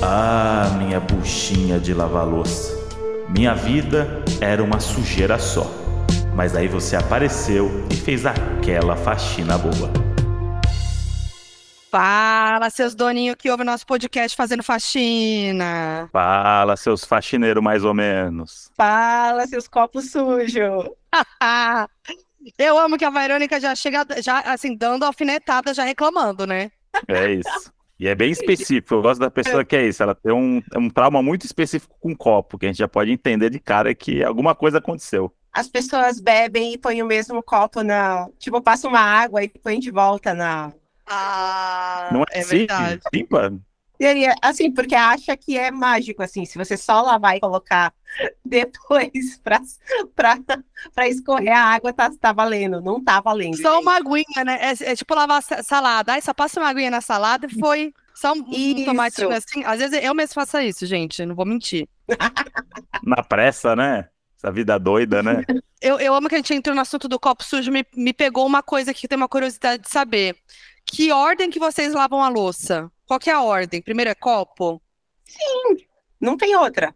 Ah, minha buchinha de lavar louça. Minha vida era uma sujeira só. Mas aí você apareceu e fez aquela faxina boa. Fala, seus doninhos que ouvem nosso podcast fazendo faxina. Fala, seus faxineiros mais ou menos. Fala, seus copos sujos. Eu amo que a Verônica já chega, já assim, dando alfinetada, já reclamando, né? É isso. E é bem específico. Eu gosto da pessoa que é isso. Ela tem um, um trauma muito específico com copo, que a gente já pode entender de cara que alguma coisa aconteceu. As pessoas bebem e põem o mesmo copo na. Tipo, passa uma água e põe de volta na. Ah, Não é, é assim? verdade. Limpa? Aí, assim, porque acha que é mágico, assim, se você só lavar e colocar depois pra, pra, pra escorrer a água, tá, tá valendo. Não tá valendo. Só gente. uma aguinha, né? É, é tipo lavar sa- salada. Aí só passa uma aguinha na salada e foi. Só um, um Isso. tomatinho assim. Às vezes eu mesmo faço isso, gente. Não vou mentir. Na pressa, né? Essa vida doida, né? Eu, eu amo que a gente entrou no assunto do copo sujo. Me, me pegou uma coisa que eu tenho uma curiosidade de saber. Que ordem que vocês lavam a louça? Qual que é a ordem? Primeiro é copo? Não tem outra.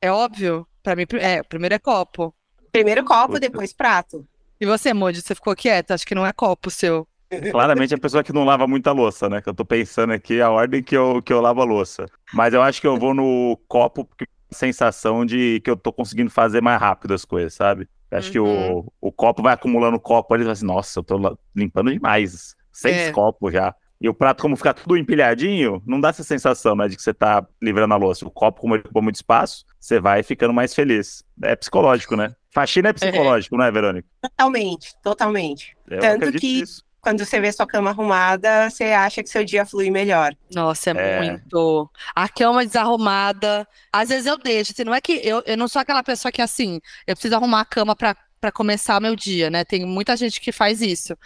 É óbvio? Pra mim, é, primeiro é copo. Primeiro copo, depois prato. E você, Moody, você ficou quieta? Acho que não é copo seu. Claramente é a pessoa que não lava muita louça, né? Que eu tô pensando aqui a ordem que eu, que eu lavo a louça. Mas eu acho que eu vou no copo porque a sensação de que eu tô conseguindo fazer mais rápido as coisas, sabe? Eu acho que Uhum. o, o copo vai acumulando copo ali e assim, nossa, eu tô limpando demais. Seis É. copos já. E o prato, como ficar tudo empilhadinho, não dá essa sensação, né? De que você tá livrando a louça. O copo, como ele ocupou muito espaço, você vai ficando mais feliz. É psicológico, né? Faxina é psicológico, não é, Verônica? Totalmente, totalmente. Eu Tanto que- nisso. Quando você vê sua cama arrumada, você acha que seu dia flui melhor. Nossa, é, É. muito. A cama desarrumada. Às vezes eu deixo. Assim, não é que eu, eu não sou aquela pessoa que assim, eu preciso arrumar a cama pra para começar meu dia, né? Tem muita gente que faz isso.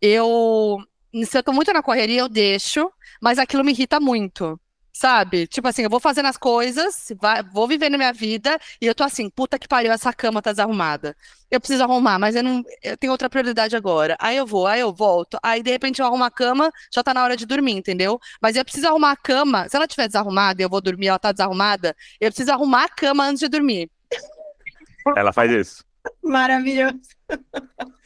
Eu, se eu tô muito na correria, eu deixo, mas aquilo me irrita muito. Sabe? Tipo assim, eu vou fazendo as coisas, vai- vou vivendo minha vida e eu tô assim, puta que pariu, essa cama tá desarrumada. Eu preciso arrumar, mas eu não, eu tenho outra prioridade agora. Aí eu vou, aí eu volto, aí de repente eu arrumo a cama, já tá na hora de dormir, entendeu? Mas eu preciso arrumar a cama. Se ela estiver desarrumada e eu vou dormir, ela tá desarrumada, eu preciso arrumar a cama antes de dormir. Ela faz isso. Maravilhoso.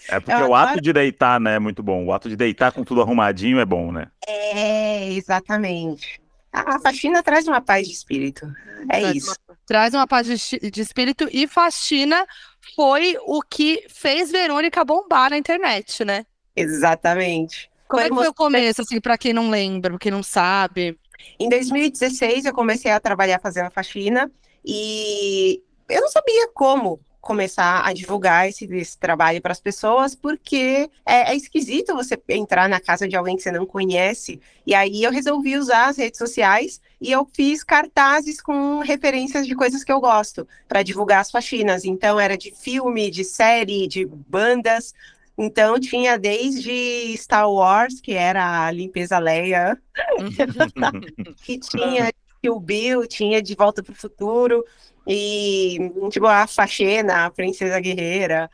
É porque Eu o ato de deitar, né, é muito bom. O ato de deitar com tudo arrumadinho é bom, né? É, exatamente. A faxina traz uma paz de espírito. É Traz isso. Traz uma paz de, de espírito e faxina foi o que fez Verônica bombar na internet, né? Exatamente. Como é Foi que foi o começo, assim, pra quem não lembra, pra quem não sabe? Em 2016, eu comecei a trabalhar fazendo faxina e eu não sabia como começar a divulgar esse, esse trabalho para as pessoas, porque é, é esquisito você entrar na casa de alguém que você não conhece. E aí eu resolvi usar as redes sociais e eu fiz cartazes com referências de coisas que eu gosto para divulgar as faxinas. Então era de filme, de série, de bandas. Então tinha desde Star Wars, que era a limpeza Leia, que tinha Kill Bill, tinha De Volta para o Futuro, e tipo a Faxena, a Princesa Guerreira,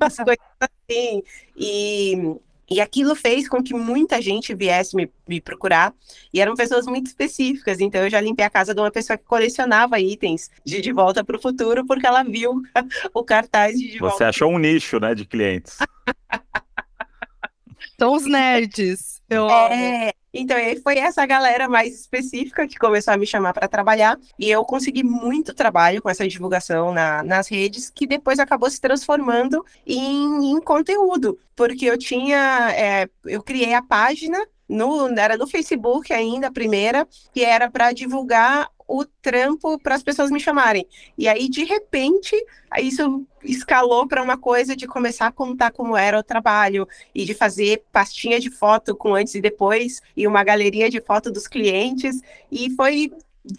as coisas assim. E, e aquilo fez com que muita gente viesse me, me procurar, e eram pessoas muito específicas. Então eu já limpei a casa de uma pessoa que colecionava itens de De Volta para o Futuro, porque ela viu o cartaz de De Você Volta. achou um nicho, né, de clientes. São os nerds. Eu amo. Então foi essa galera mais específica que começou a me chamar para trabalhar e eu consegui muito trabalho com essa divulgação na- nas redes que depois acabou se transformando em, em conteúdo, porque eu tinha, é, eu criei a página no, era no Facebook ainda a primeira que era para divulgar o trampo para as pessoas me chamarem. E aí de repente isso escalou para uma coisa de começar a contar como era o trabalho e de fazer pastinha de foto com antes e depois e uma galeria de foto dos clientes e foi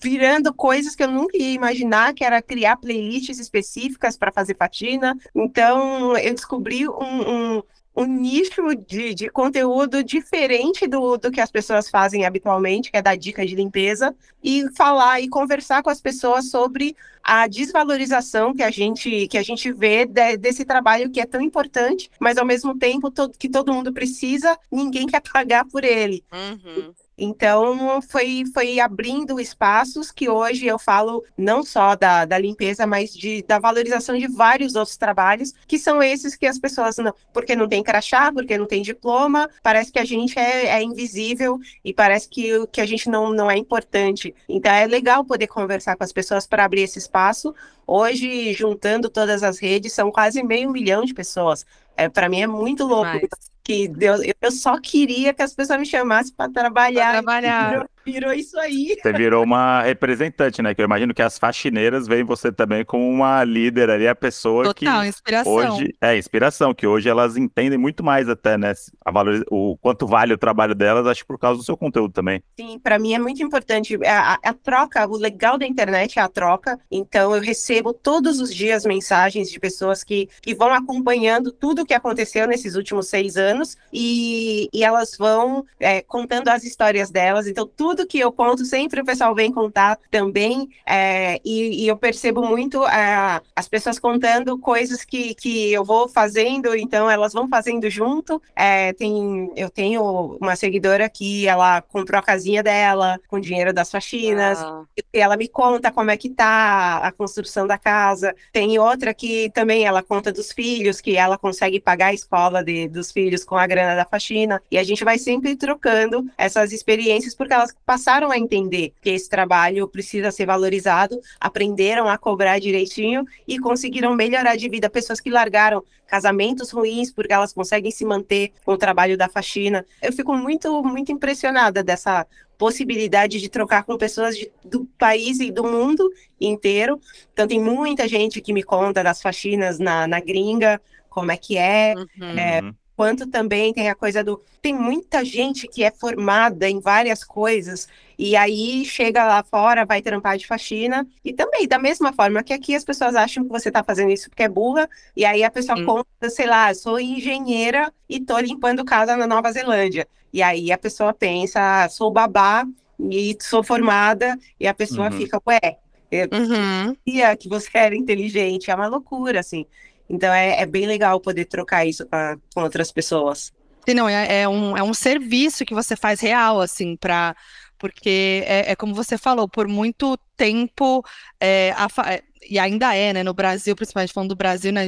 virando coisas que eu nunca ia imaginar, que era criar playlists específicas para fazer faxina. Então eu descobri um, um, um nicho de, de conteúdo diferente do, do que as pessoas fazem habitualmente, que é dar dicas de limpeza, e falar e conversar com as pessoas sobre a desvalorização que a gente, que a gente vê de- desse trabalho que é tão importante, mas ao mesmo tempo to- que todo mundo precisa, ninguém quer pagar por ele. Uhum. Então, foi, foi abrindo espaços que hoje eu falo não só da, da limpeza, mas de, da valorização de vários outros trabalhos, que são esses que as pessoas não. Porque não tem crachá, porque não tem diploma, parece que a gente é, é invisível e parece que, que a gente não, não é importante. Então, é legal poder conversar com as pessoas para abrir esse espaço. Hoje, juntando todas as redes, são quase meio milhão de pessoas. É, para mim é muito louco. Que Deus, eu só queria que as pessoas me chamassem para trabalhar. Pra trabalhar. Virou, isso aí. Você virou uma representante, né? Que eu imagino que as faxineiras veem você também como uma líder ali, a pessoa Total, que inspiração. hoje é inspiração, que hoje elas entendem muito mais até, né? A valor, o quanto vale o trabalho delas, acho por causa do seu conteúdo também. Sim, para mim é muito importante a, a troca. O legal da internet é a troca. Então eu recebo todos os dias mensagens de pessoas que, que vão acompanhando tudo o que aconteceu nesses últimos seis anos anos e, e elas vão é, contando as histórias delas. Então, tudo que eu conto, sempre o pessoal vem contar também. É, e, e, eu percebo muito é, as pessoas contando coisas que, que eu vou fazendo, então elas vão fazendo junto. É, tem, eu tenho uma seguidora que ela comprou a casinha dela com dinheiro das faxinas, ah. e ela me conta como é que tá a construção da casa. Tem outra que também ela conta dos filhos, que ela consegue pagar a escola de, dos filhos com a grana da faxina. E a gente vai sempre trocando essas experiências porque elas passaram a entender que esse trabalho precisa ser valorizado, aprenderam a cobrar direitinho e conseguiram melhorar de vida. Pessoas que largaram casamentos ruins porque elas conseguem se manter com o trabalho da faxina. Eu fico muito, muito impressionada dessa possibilidade de trocar com pessoas de, do país e do mundo inteiro. Então, tem muita gente que me conta das faxinas na, na gringa, como é que é. Uhum. é quanto também tem a coisa do. Tem muita gente que é formada em várias coisas e aí chega lá fora, vai trampar de faxina. E também, da mesma forma que aqui as pessoas acham que você está fazendo isso porque é burra, e aí a pessoa hum. conta, sei lá, sou engenheira e tô limpando casa na Nova Zelândia. E aí a pessoa pensa, ah, sou babá e sou formada, e a pessoa uhum. fica, ué, eu uhum. que você era inteligente, é uma loucura, assim. Então é, é bem legal poder trocar isso com, outras pessoas. Sim, não, é, é, um, é um serviço que você faz real, assim, para porque é, é, como você falou, por muito tempo, é, a, e ainda é, né, no Brasil, principalmente falando do Brasil, né,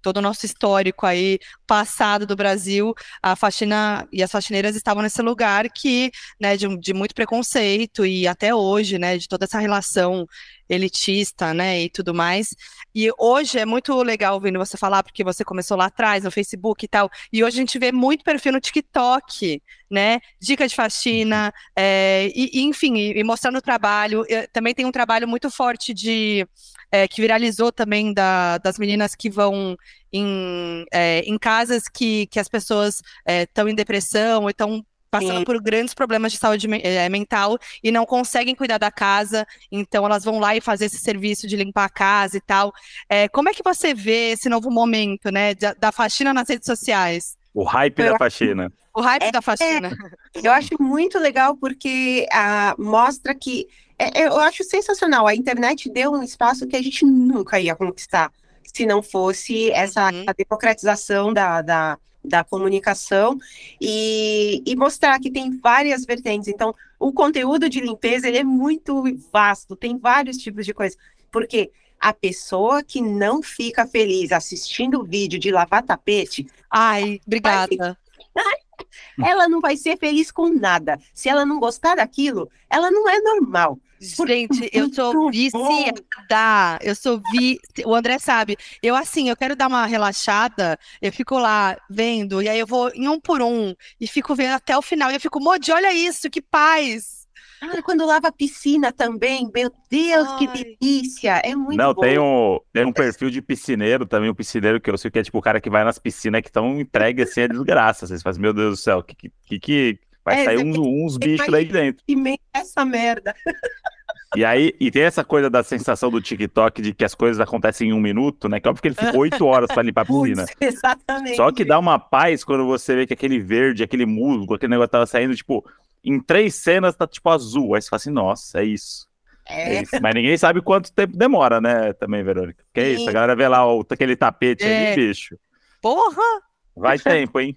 todo o nosso histórico aí, passado do Brasil, a faxina e as faxineiras estavam nesse lugar que, né, de, de muito preconceito e até hoje, né, de toda essa relação elitista, né, e tudo mais. E hoje é muito legal ouvindo você falar, porque você começou lá atrás, no Facebook e tal, e hoje a gente vê muito perfil no TikTok, né, dica de faxina, é, e, enfim, e, e mostrando o trabalho. Eu, também tem um trabalho muito forte de é, que viralizou também da, das meninas que vão em, é, em casas que, que as pessoas estão é, em depressão ou estão passando Sim. por grandes problemas de saúde é, mental e não conseguem cuidar da casa, então elas vão lá e fazer esse serviço de limpar a casa e tal. É, como é que você vê esse novo momento, né, da, da faxina nas redes sociais? O hype eu da faxina. O hype é, da faxina. É, eu acho muito legal porque uh, mostra que é, eu acho sensacional. A internet deu um espaço que a gente nunca ia conquistar se não fosse essa uhum. democratização da, da, da comunicação e, e, mostrar que tem várias vertentes. Então, o conteúdo de limpeza ele é muito vasto, tem vários tipos de coisas. Porque a pessoa que não fica feliz assistindo o vídeo de lavar tapete. Ai, obrigada. ela não vai ser feliz com nada. Se ela não gostar daquilo, ela não é normal. Gente, eu sou viciada. Eu sou vi. O André sabe. Eu, assim, eu quero dar uma relaxada. Eu fico lá vendo, e aí eu vou em um por um e fico vendo até o final. E eu fico, Modi, olha isso, que paz. Ah, quando lava a piscina também, meu Deus, Ai. que delícia! É muito Não, bom. tem um, tem um perfil de piscineiro também, um piscineiro que eu sei que é tipo o cara que vai nas piscinas que estão entregues assim, é desgraça. Vocês fazem, meu Deus do céu, que, que, que vai é, sair uns, uns bichos lá dentro. E essa merda. E aí, e tem essa coisa da sensação do TikTok de que as coisas acontecem em um minuto, né? Que óbvio que ele fica oito horas para limpar a piscina. Exatamente. Só que dá uma paz quando você vê que aquele verde, aquele musgo, aquele negócio tava saindo, tipo, em três cenas tá tipo azul. Aí você fala assim, nossa, é isso. É. é isso. Mas ninguém sabe quanto tempo demora, né, também, Verônica? Que é isso, a galera vê lá o, aquele tapete é. ali, bicho. Porra! Vai tempo, hein?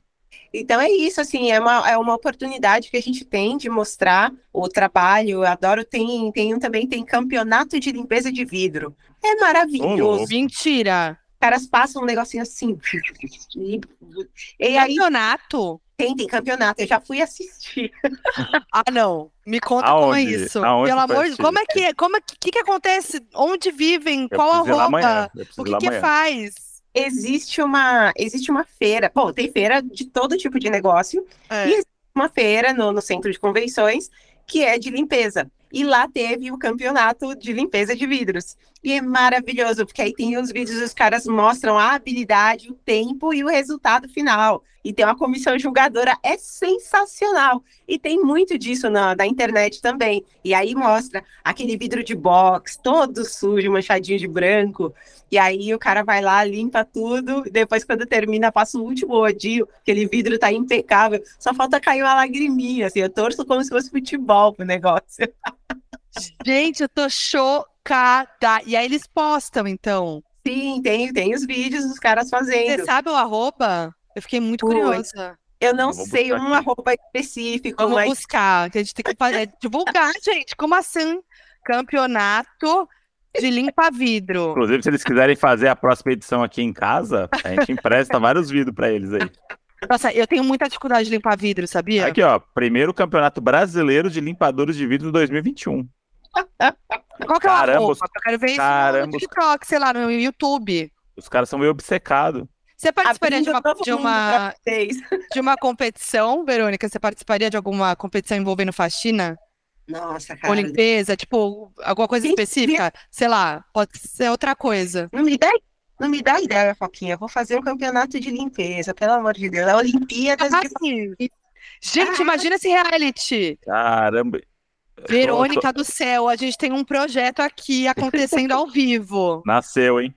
Então é isso, assim, é uma, é uma oportunidade que a gente tem de mostrar o trabalho. Eu adoro, tem, tem um também, tem campeonato de limpeza de vidro. É maravilhoso. Oh, Mentira! Os caras passam um negocinho assim. E, e aí Campeonato? tem, tem campeonato, eu já fui assistir. Ah, não. Me conta como é Aonde? isso. Aonde Pelo amor de como é que é? Como é que, que que acontece? Onde vivem? Eu Qual a roupa? O que que faz? Existe uma, existe uma feira. Bom, tem feira de todo tipo de negócio. É. E existe uma feira no, no centro de convenções que é de limpeza. E lá teve o campeonato de limpeza de vidros. E é maravilhoso, porque aí tem os vídeos, os caras mostram a habilidade, o tempo e o resultado final. E tem uma comissão julgadora, é sensacional. E tem muito disso na, na internet também. E aí mostra aquele vidro de box, todo sujo, manchadinho de branco. E aí o cara vai lá, limpa tudo, depois, quando termina, passa o último rodinho, aquele vidro tá impecável. Só falta cair uma lagriminha, assim, eu torço como se fosse futebol pro negócio. Gente, eu tô chocada. E aí eles postam, então. Sim, tem, tem os vídeos dos caras Você fazendo. sabe o arroba? Eu fiquei muito Ui. curiosa. Eu não Eu vou sei um aqui. arroba específico, Vamos mas buscar, que a gente tem que fazer, divulgar, gente. Como assim? Campeonato de limpa-vidro. Inclusive, se eles quiserem fazer a próxima edição aqui em casa, a gente empresta vários vídeos pra eles aí. Nossa, eu tenho muita dificuldade de limpar vidro, sabia? Aqui, ó, primeiro campeonato brasileiro de limpadores de vidro 2021. Qual que é o Caramba, arroba? os- Eu quero ver isso caramba, no os- TikTok, sei lá, no YouTube. Os caras são meio obcecados. Você participaria de uma, novo de uma, de uma competição, Verônica? Você participaria de alguma competição envolvendo faxina Nossa, ou cara, limpeza? Tipo, alguma coisa específica? Sei lá, pode ser outra coisa. não me dá, não me dá ideia, Foquinha. Eu vou fazer um campeonato de limpeza, pelo amor de Deus. A Olimpíadas Ah, de. Gente, imagina esse reality. Caramba. Verônica do céu, a gente tem um projeto aqui acontecendo ao vivo. Nasceu, hein?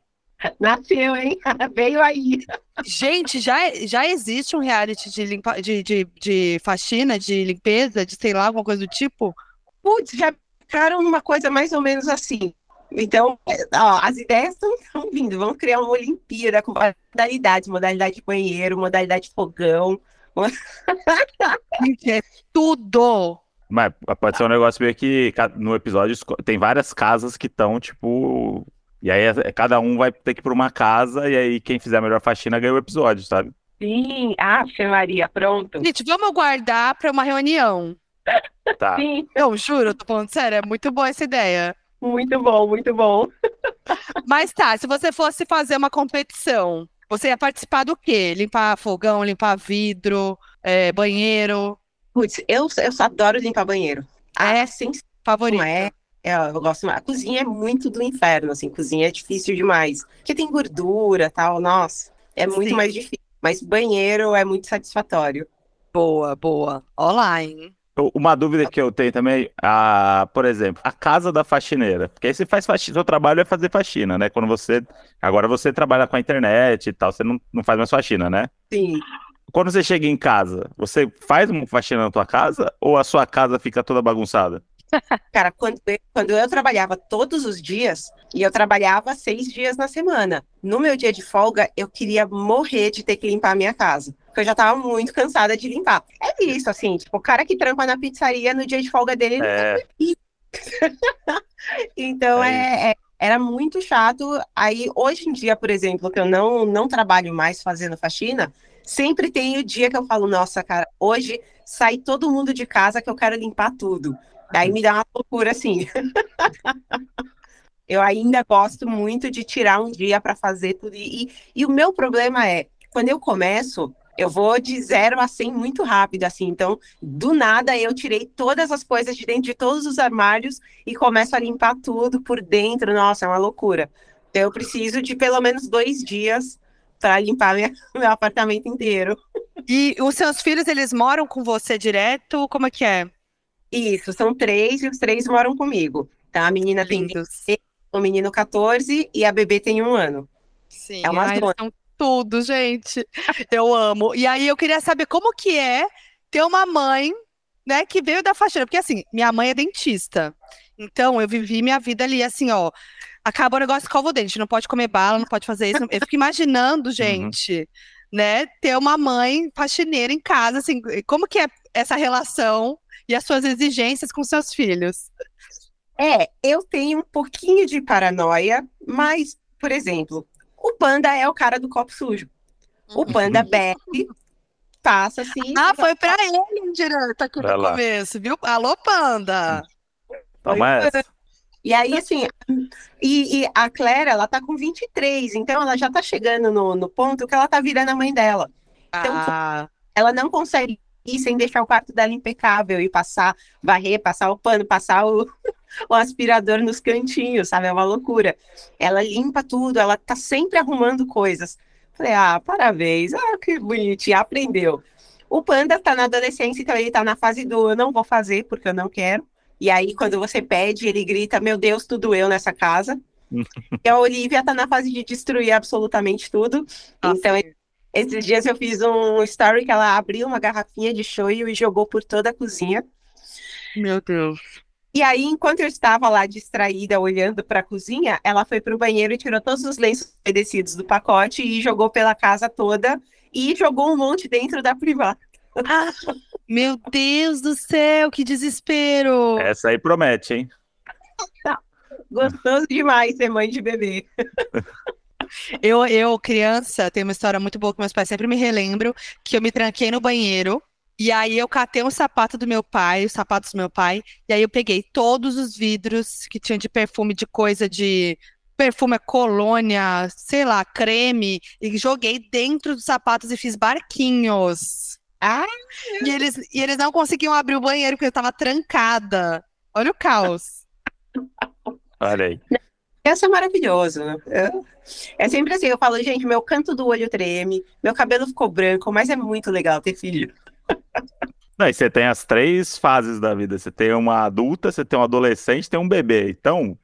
Nasceu, hein? Veio aí. Gente, já, já existe um reality de, limpa, de, de, de faxina, de limpeza, de sei lá, alguma coisa do tipo? Putz, já ficaram uma coisa mais ou menos assim. Então, é, ó, as ideias estão vindo. Vamos criar uma Olimpíada com modalidades, modalidade de banheiro, modalidade de fogão. Gente, é tudo. Mas pode ser um negócio meio que no episódio tem várias casas que estão, tipo. E aí é- cada um vai ter que ir pra uma casa, e aí quem fizer a melhor faxina ganha o episódio, sabe? Sim, Ave Maria, pronto. Gente, vamos guardar para uma reunião. Tá. Sim, Eu juro, eu tô falando sério, é muito boa essa ideia. muito bom, muito bom. Mas tá, se você fosse fazer uma competição, você ia participar do quê? Limpar fogão, limpar vidro, é, banheiro, Putz, eu, eu só adoro limpar banheiro. É? Ah, sim, favorito. não é. É, eu gosto mais. A cozinha é muito do inferno, assim. Cozinha é difícil demais. Porque tem gordura tal, nossa. É muito Sim. mais difícil. Mas banheiro é muito satisfatório. Boa, boa. Olá, hein? Uma dúvida que eu tenho também, a, por exemplo, a casa da faxineira. Porque aí você faz faxina, seu trabalho é fazer faxina, né? Quando você. Agora você trabalha com a internet e tal, você não, não faz mais faxina, né? Sim. Quando você chega em casa, você faz uma faxina na tua casa ou a sua casa fica toda bagunçada? Cara, quando eu, quando eu trabalhava todos os dias, e eu trabalhava seis dias na semana, no meu dia de folga, eu queria morrer de ter que limpar a minha casa. Porque eu já tava muito cansada de limpar. É isso, assim, tipo, o cara que trampa na pizzaria no dia de folga dele, ele É, Então É é, é- era muito chato. Aí hoje em dia, por exemplo, que eu não, não trabalho mais fazendo faxina, sempre tem o dia que eu falo, nossa, cara, hoje sai todo mundo de casa que eu quero limpar tudo. Aí me dá uma loucura assim. Eu ainda gosto muito de tirar um dia para fazer tudo. E, e o meu problema é, quando eu começo, eu vou de zero a 100 muito rápido, assim. Então, do nada, eu tirei todas as coisas de dentro de todos os armários e começo a limpar tudo por dentro. Nossa, é uma loucura. Então, eu preciso de pelo menos dois dias para limpar minha- meu apartamento inteiro. E os seus filhos, eles moram com você direto? Como é que é? Isso, são três e os três moram comigo. Então, a menina tem Lindos. o menino 14 e a bebê tem um ano. Sim, É uma ai, são tudo, gente. Eu amo. E aí eu queria saber como que é ter uma mãe, né, que veio da faxina. Porque assim, minha mãe é dentista. Então eu vivi minha vida ali assim, ó. Acaba o negócio, escova o dente, não pode comer bala, não pode fazer isso. Eu fico imaginando, gente, né, ter uma mãe faxineira em casa, assim, como que é essa relação e as suas exigências com seus filhos? É, eu tenho um pouquinho de paranoia, mas, por exemplo, o panda é o cara do copo sujo. O uhum. panda bebe, passa assim. Ah, foi pra ele direto aqui no começo, viu? Alô, panda! Toma essa. E aí, assim, e, e, a Clara, ela tá com 23, então ela já tá chegando no, no ponto que ela tá virando a mãe dela. Então, ah. ela não consegue ir sem deixar o quarto dela impecável e passar, varrer, passar o pano, passar o, o aspirador nos cantinhos, sabe? É uma loucura. Ela limpa tudo, ela tá sempre arrumando coisas. Falei, ah, parabéns, ah, que bonitinho, aprendeu. O Panda tá na adolescência, então ele tá na fase do eu não vou fazer porque eu não quero. E aí, quando você pede, ele grita: Meu Deus, tudo eu nessa casa. e a Olivia tá na fase de destruir absolutamente tudo. Nossa. Então, esses dias eu fiz um story que ela abriu uma garrafinha de shoyu e jogou por toda a cozinha. Meu Deus. E aí, enquanto eu estava lá distraída olhando para a cozinha, ela foi para o banheiro e tirou todos os lenços umedecidos do pacote e jogou pela casa toda e jogou um monte dentro da privada. Meu Deus do céu, que desespero! Essa aí promete, hein? Gostoso demais ser mãe de bebê. Eu, eu, criança, tenho uma história muito boa que meus pais sempre me relembram, que eu me tranquei no banheiro, e aí eu catei um sapato do meu pai, os sapatos do meu pai, e aí eu peguei todos os vidros que tinham de perfume, de coisa de perfume, colônia, sei lá, creme, e joguei dentro dos sapatos e fiz barquinhos. Ah, e eles, e eles não conseguiam abrir o banheiro porque eu estava trancada. Olha o caos. Olha aí. Essa é maravilhoso. Né? É sempre assim, eu falo, gente, meu canto do olho treme, meu cabelo ficou branco, mas é muito legal ter filho. Não, e você tem as três fases da vida. Você tem uma adulta, você tem um adolescente, tem um bebê. Então.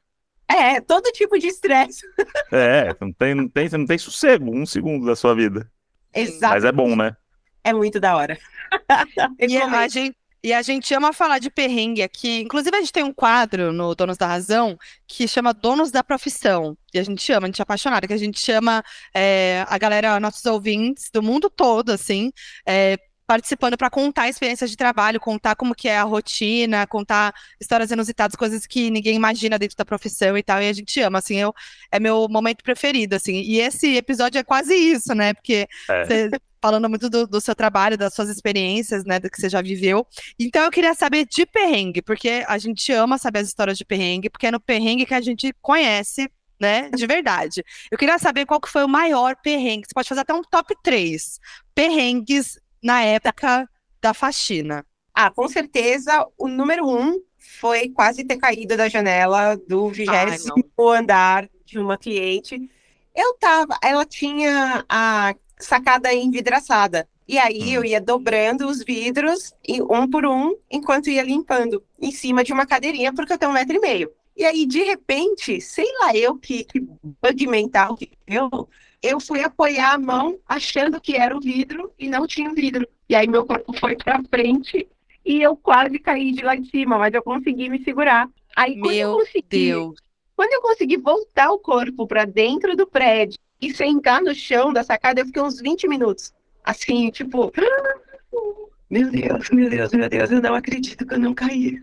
É, todo tipo de estresse. É, não tem, não tem, você não tem sossego um segundo da sua vida. Exato. Mas é bom, né? É muito da hora. e, a gente, e a gente ama falar de perrengue aqui. Inclusive, a gente tem um quadro no Donos da Razão que chama Donos da Profissão. E a gente chama, a gente é apaixonada, que a gente chama é, a galera, nossos ouvintes do mundo todo, assim, é, participando para contar experiências de trabalho, contar como que é a rotina, contar histórias inusitadas, coisas que ninguém imagina dentro da profissão e tal, e a gente ama, assim, eu, é meu momento preferido, assim, e esse episódio é quase isso, né, porque é. você falando muito do, do, seu trabalho, das suas experiências, né, do que você já viveu, então eu queria saber de perrengue, porque a gente ama saber as histórias de perrengue, porque é no perrengue que a gente conhece né? De verdade. Eu queria saber qual que foi o maior perrengue. Você pode fazer até um top 3 perrengues na época da faxina? Ah, com certeza, o número um foi quase ter caído da janela do vigésimo andar de uma cliente. Eu tava, ela tinha a sacada envidraçada. E aí hum. eu ia dobrando os vidros, um por um, enquanto ia limpando, em cima de uma cadeirinha, porque eu tenho um metro e meio. E aí, de repente, sei lá eu que, que bug mental que eu, eu fui apoiar a mão achando que era o vidro e não tinha o vidro. E aí meu corpo foi para frente e eu quase caí de lá de cima, mas eu consegui me segurar. Aí meu quando eu consegui, Deus. quando eu consegui voltar o corpo para dentro do prédio e sentar no chão da sacada, eu fiquei uns 20 minutos. Assim, tipo, meu Deus, meu Deus, meu Deus, eu não acredito que eu não caí.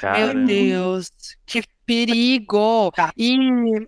Caramba. Meu Deus, que perigo! Tá. E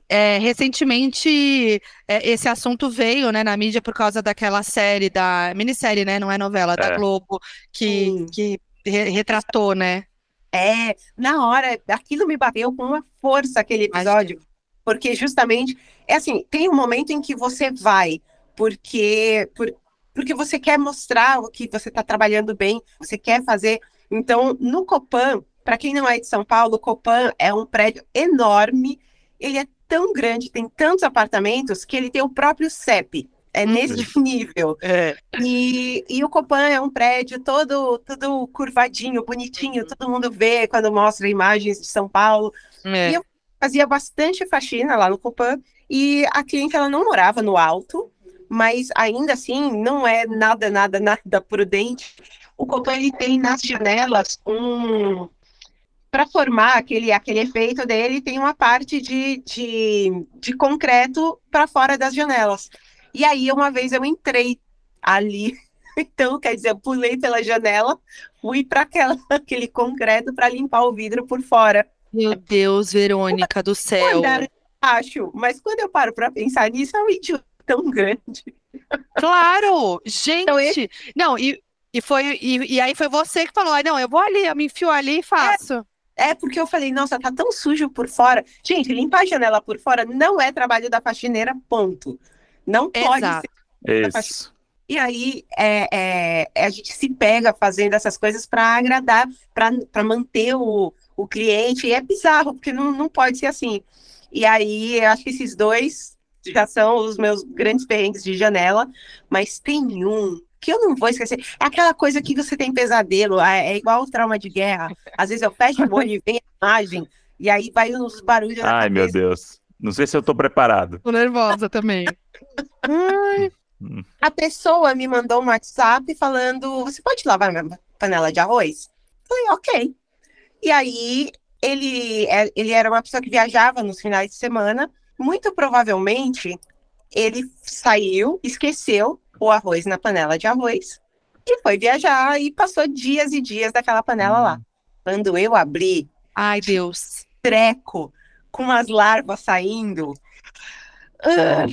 é, recentemente é, esse assunto veio né, na mídia por causa daquela série, da minissérie, né? Não é novela, da é. Globo, que, que re retratou, né? É, na hora, aquilo me bateu com uma força aquele episódio, porque justamente, é assim, tem um momento em que você vai, porque, por, porque você quer mostrar o que você está trabalhando bem, você quer fazer. Então, no Copan, para quem não é de São Paulo, o Copan é um prédio enorme. Ele é tão grande, tem tantos apartamentos, que ele tem o próprio CEP. É uhum. nesse nível. É. E, e o Copan é um prédio todo, todo curvadinho, bonitinho, todo mundo vê quando mostra imagens de São Paulo. É. E eu fazia bastante faxina lá no Copan. E a cliente ela não morava no alto, mas ainda assim não é nada, nada, nada prudente. O Copan ele tem nas janelas um, para formar aquele, aquele efeito dele, tem uma parte de, de, de concreto para fora das janelas. E aí, uma vez eu entrei ali. Então, quer dizer, eu pulei pela janela, fui para aquele concreto para limpar o vidro por fora. Meu Deus, Verônica do céu. Acho, mas quando eu paro para pensar nisso, é um idiota tão grande. Claro, gente. Então, esse... Não, e, e foi e, e aí foi você que falou, ah, não, eu vou ali, eu me enfio ali e faço. É, é, porque eu falei, nossa, tá tão sujo por fora. Gente, limpar a janela por fora não é trabalho da faxineira, ponto. Não pode Exato. ser. Isso. E aí é, é, é, a gente se pega fazendo essas coisas para agradar, para manter o, o cliente. E é bizarro, porque não, não pode ser assim. E aí eu acho que esses dois já são os meus grandes perrengues de janela, mas tem um que eu não vou esquecer. É aquela coisa que você tem pesadelo, é, é igual o trauma de guerra. Às vezes eu fecho o olho e vem a imagem, e aí vai uns barulhos. Ai, meu Deus. Não sei se eu tô preparado. Tô nervosa também. Ai. Hum. A pessoa me mandou um WhatsApp falando: Você pode lavar minha panela de arroz? Eu falei, ok. E aí ele, é, ele era uma pessoa que viajava nos finais de semana. Muito provavelmente ele saiu, esqueceu o arroz na panela de arroz e foi viajar e passou dias e dias daquela panela lá. Hum. Quando eu abri, ai Deus, treco com as larvas saindo. Uh,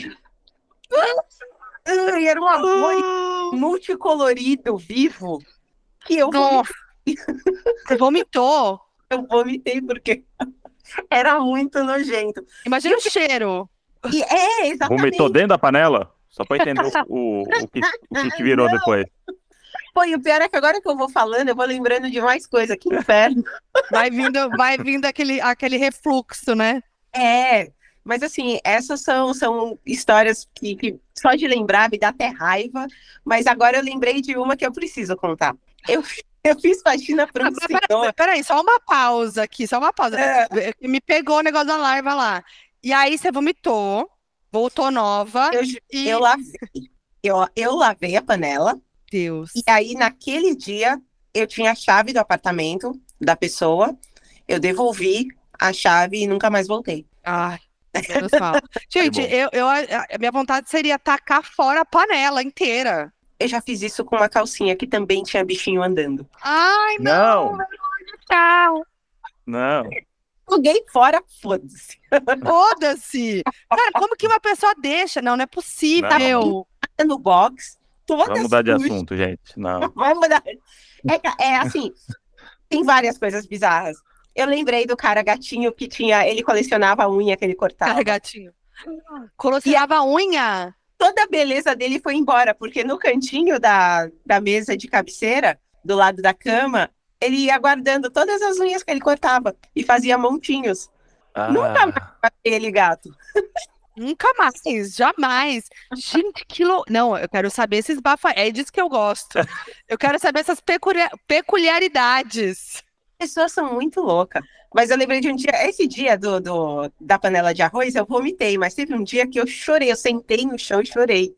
uh, era um arroz uh, multicolorido, vivo. Que eu Você vomitou? Eu vomitei porque era muito nojento. Imagina o cheiro. E, é, exatamente. Vomitou dentro da panela? Só para entender o, o, o, que, o que virou Não. depois. Pô, e o pior é que agora que eu vou falando, eu vou lembrando de mais coisa. Que inferno. Vai vindo, vai vindo aquele, aquele refluxo, né? É, mas assim, essas são, são histórias que, que, só de lembrar me dá até raiva. Mas agora eu lembrei de uma que eu preciso contar. Eu, eu fiz faxina para um ah, senhor. Peraí, só uma pausa aqui, só uma pausa. É. Me pegou o negócio da larva lá. E aí você vomitou. Voltou nova. Eu, e... eu lavei. Eu, eu lavei a panela. Deus. E aí, naquele dia, eu tinha a chave do apartamento da pessoa. Eu devolvi a chave e nunca mais voltei. Ai, menos mal. Gente, eu, eu, a minha vontade seria tacar fora a panela inteira. Eu já fiz isso com uma calcinha que também tinha bichinho andando. Ai, não! Não! Não joguei fora, foda-se. Foda-se! Cara, como que uma pessoa deixa? Não, não é possível. Não. No box, todas Vamos mudar de assunto, gente. Não. Vai mudar. É, é assim, tem várias coisas bizarras. Eu lembrei do cara gatinho que tinha, ele colecionava a unha que ele cortava. Cara gatinho. Colecionava a unha? Toda a beleza dele foi embora, porque no cantinho da, da mesa de cabeceira, do lado da cama, ele ia guardando todas as unhas que ele cortava e fazia montinhos. Ah. Nunca mais ele, gato. Nunca mais, jamais. Gente, que louco. Não, eu quero saber esses bafa. É disso que eu gosto. Eu quero saber essas peculiaridades. As pessoas são muito loucas. Mas eu lembrei de um dia, esse dia do, do, da panela de arroz, eu vomitei, mas teve um dia que eu chorei, eu sentei no chão e chorei.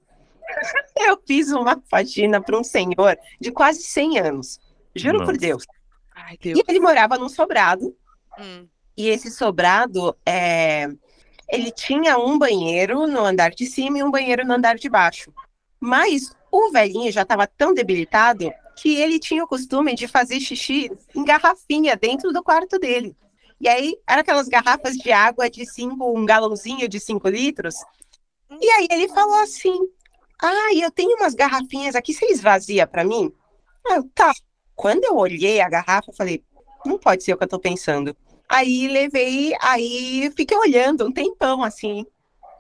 Eu fiz uma faxina para um senhor de quase 100 anos. Juro Nossa. por Deus. Ai, Deus. E ele morava num sobrado. Hum. E esse sobrado, é... ele tinha um banheiro no andar de cima e um banheiro no andar de baixo. Mas o velhinho já estava tão debilitado que ele tinha o costume de fazer xixi em garrafinha dentro do quarto dele. E aí, eram aquelas garrafas de água de cinco, um galãozinho de cinco litros. E aí ele falou assim: Ah, eu tenho umas garrafinhas aqui, você esvazia para mim? Ah, tá. Quando eu olhei a garrafa, eu falei, não pode ser o que eu tô pensando. Aí levei, aí fiquei olhando um tempão assim,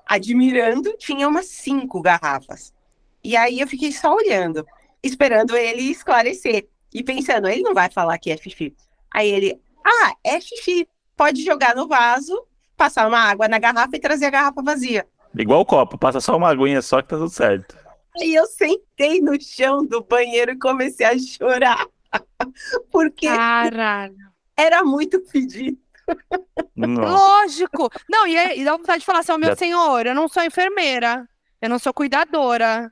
admirando, tinha umas cinco garrafas. E aí eu fiquei só olhando, esperando ele esclarecer. E pensando, ele não vai falar que é xixi. Aí ele, ah, é xixi. Pode jogar no vaso, passar uma água na garrafa e trazer a garrafa vazia. Igual o copo, passa só uma aguinha só que tá tudo certo. Aí eu sentei no chão do banheiro e comecei a chorar. Porque Caralho. era muito pedido. Lógico! Não, e, e dá vontade de falar assim, meu senhor, eu não sou enfermeira, eu não sou cuidadora.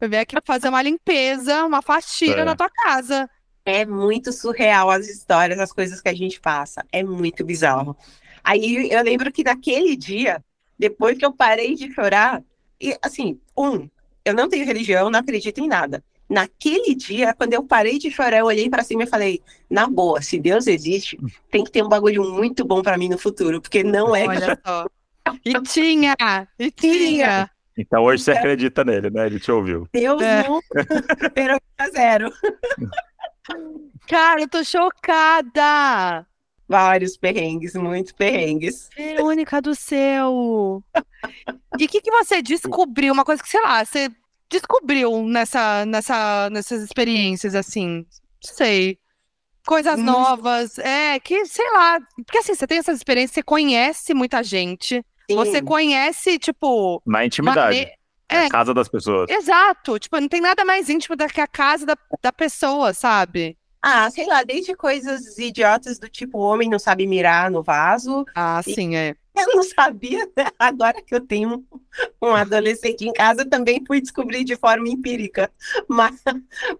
Eu vim aqui fazer uma limpeza, uma faxina é. na tua casa. É muito surreal as histórias, as coisas que a gente passa. É muito bizarro. Aí eu lembro que naquele dia, depois que eu parei de chorar, e assim, um, eu não tenho religião, não acredito em nada. Naquele dia, quando eu parei de chorar, eu olhei para cima e falei: na boa, se Deus existe, tem que ter um bagulho muito bom para mim no futuro, porque não é. Olha só. E tinha, e tinha. Então hoje você acredita nele, né? Ele te ouviu. Deus É. nunca superou a zero. Cara, eu tô chocada. Vários perrengues, muitos perrengues. Verônica do céu. E o que, que você descobriu? Uma coisa que, sei lá, você descobriu nessa, nessa, nessas experiências, assim? Sei. Coisas Hum. novas. É, que, sei lá. Porque assim, você tem essas experiências, você conhece muita gente. Você Sim. conhece, tipo. Na intimidade. mane- É. casa das pessoas. Exato. Tipo, não tem nada mais íntimo do que a casa da, da pessoa, sabe? Ah, sei lá, desde coisas idiotas do tipo, o homem não sabe mirar no vaso. Ah, E- sim, é. Eu não sabia, né? Agora que eu tenho um, um adolescente em casa, eu também fui descobrir de forma empírica. Mas,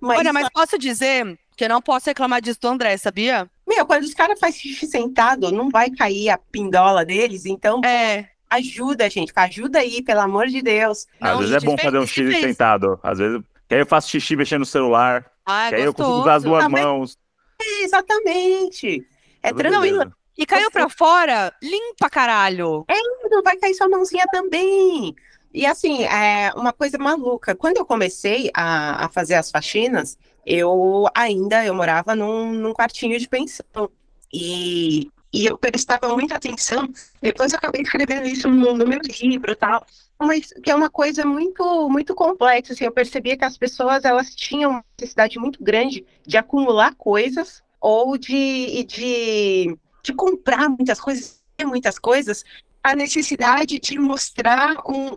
mas, Olha, mas posso dizer que eu não posso reclamar disso do André, sabia? meu, quando os caras fazem xixi sentado, não vai cair a pindola deles, então É. ajuda, gente, ajuda aí, pelo amor de Deus. Às Não, vezes e é bom fazer um xixi vez. sentado. Às vezes. Que aí eu faço xixi mexendo no celular. Ah, que aí eu consigo usar as duas Ah, mas- mãos. É, exatamente. É Tudo tranquilo, beleza. E caiu pra fora, limpa, caralho. não vai cair sua mãozinha também. E assim, é uma coisa maluca. Quando eu comecei a, a fazer as faxinas, eu ainda eu morava num, num quartinho de pensão. E, e eu prestava muita atenção. Depois eu acabei escrevendo isso no, no meu livro e tal. Mas que é uma coisa muito, muito complexa. Assim, eu percebia que as pessoas elas tinham uma necessidade muito grande de acumular coisas ou de, de, de comprar muitas coisas, ter muitas coisas, a necessidade de mostrar um,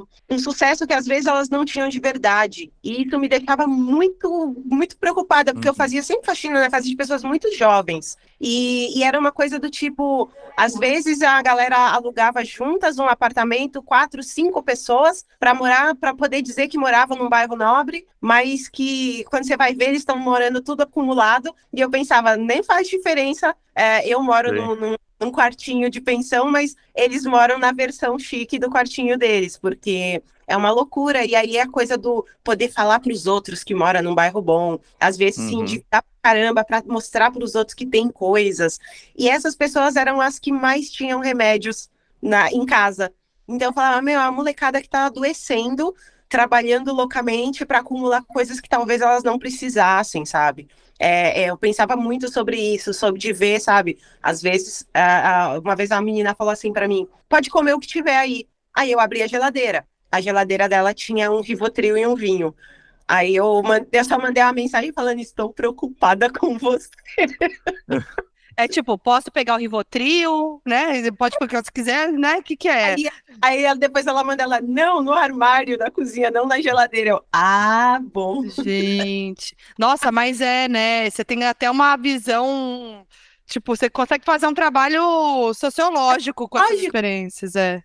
um, um sucesso que às vezes elas não tinham de verdade. E isso me deixava muito, muito preocupada, porque eu Uhum. fazia sempre faxina na casa de pessoas muito jovens. E, e era uma coisa do tipo, às vezes a galera alugava juntas um apartamento, quatro, cinco pessoas, para morar, para poder dizer que morava num bairro nobre, mas que quando você vai ver, eles estão morando tudo acumulado. E eu pensava, nem faz diferença. é, eu moro num, num, quartinho de pensão, mas eles moram na versão chique do quartinho deles, porque é uma loucura. E aí é a coisa do poder falar para os outros que moram num bairro bom, às vezes se Uhum. endividar pra caramba para mostrar para os outros que tem coisas. E essas pessoas eram as que mais tinham remédios na, em casa. Então eu falava, meu, a molecada que tá adoecendo, trabalhando loucamente para acumular coisas que talvez elas não precisassem, sabe? É, é, eu pensava muito sobre isso, sobre de ver, sabe? Às vezes, ah, ah, uma vez a menina falou assim para mim: pode comer o que tiver aí. Aí eu abri a geladeira. A geladeira dela tinha um Rivotril e um vinho. Aí eu, man- eu só mandei uma mensagem falando: estou preocupada com você. É tipo, posso pegar o Rivotril, né? Pode pegar se quiser, né? O que que é? Aí, aí ela- depois ela manda ela: não, no armário da cozinha, não na geladeira. Eu, ah, bom. Gente, nossa, mas é, né? Você tem até uma visão, tipo, você consegue fazer um trabalho sociológico com essas Lógico. experiências, é.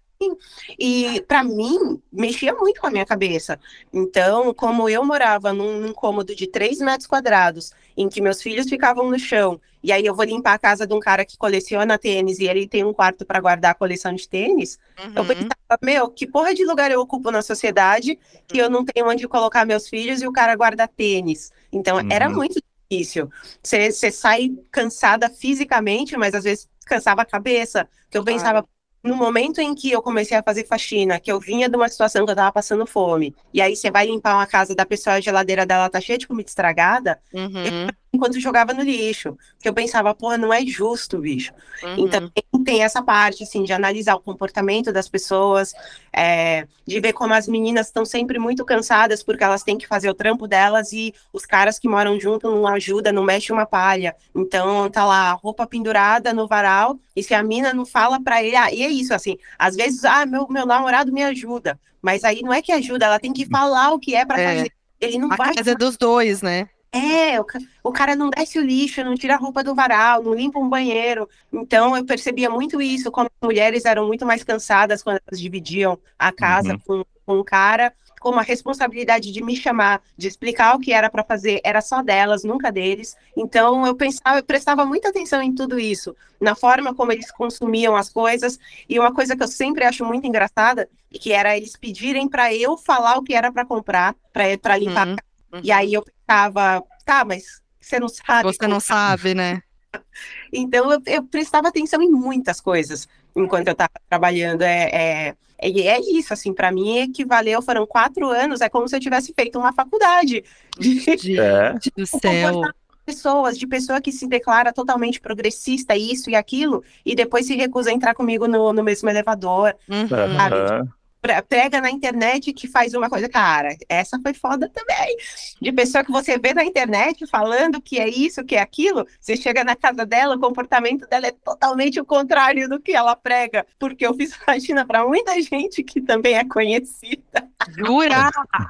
E para mim, mexia muito com a minha cabeça. Então, como eu morava num, num cômodo de 3 metros quadrados, em que meus filhos ficavam no chão, e aí eu vou limpar a casa de um cara que coleciona tênis e ele tem um quarto para guardar a coleção de tênis, eu Uhum. pensava, meu, que porra de lugar eu ocupo na sociedade que eu não tenho onde colocar meus filhos e o cara guarda tênis. Então, era Uhum. muito difícil. Você você sai cansada fisicamente, mas às vezes cansava a cabeça. Que eu pensava, no momento em que eu comecei a fazer faxina, que eu vinha de uma situação que eu tava passando fome, e aí você vai limpar uma casa da pessoa, a geladeira dela tá cheia de comida estragada, Uhum, enquanto jogava no lixo. Que eu pensava, porra, não é justo, bicho. Então, uhum. tem- tem essa parte, assim, de analisar o comportamento das pessoas, é, de ver como as meninas estão sempre muito cansadas porque elas têm que fazer o trampo delas e os caras que moram junto não ajudam, não mexem uma palha. Então, tá lá, a roupa pendurada no varal, e se a mina não fala pra ele, ah, e é isso, assim, às vezes, ah, meu, meu namorado me ajuda, mas aí não é que ajuda, ela tem que falar o que é pra É. fazer. Ele não A vai casa é dos dois, né? É, o, o cara não desce o lixo, não tira a roupa do varal, não limpa um banheiro. Então eu percebia muito isso, como as mulheres eram muito mais cansadas quando elas dividiam a casa Uhum. com, com o cara. como a responsabilidade de me chamar, de explicar o que era para fazer, era só delas, nunca deles. Então eu pensava, eu prestava muita atenção em tudo isso, na forma como eles consumiam as coisas. E uma coisa que eu sempre acho muito engraçada, que era eles pedirem para eu falar o que era para comprar, para limpar. Uhum. Uhum. E aí eu pensava, tá, mas você não sabe. Você não sabe, né? Então eu, eu, prestava atenção em muitas coisas enquanto eu estava trabalhando. É, é, é, é, isso, assim, para mim equivaleu, foram quatro anos, é como se eu tivesse feito uma faculdade. Gente é. do céu. Pessoas, de pessoa que se declara totalmente progressista, isso e aquilo, e depois se recusa a entrar comigo no, no mesmo elevador. Uhum. Sabe? Pega na internet que faz uma coisa, cara, essa foi foda também. De pessoa que você vê na internet falando que é isso, que é aquilo, você chega na casa dela, o comportamento dela é totalmente o contrário do que ela prega, porque eu fiz faxina para muita gente que também é conhecida. Jura?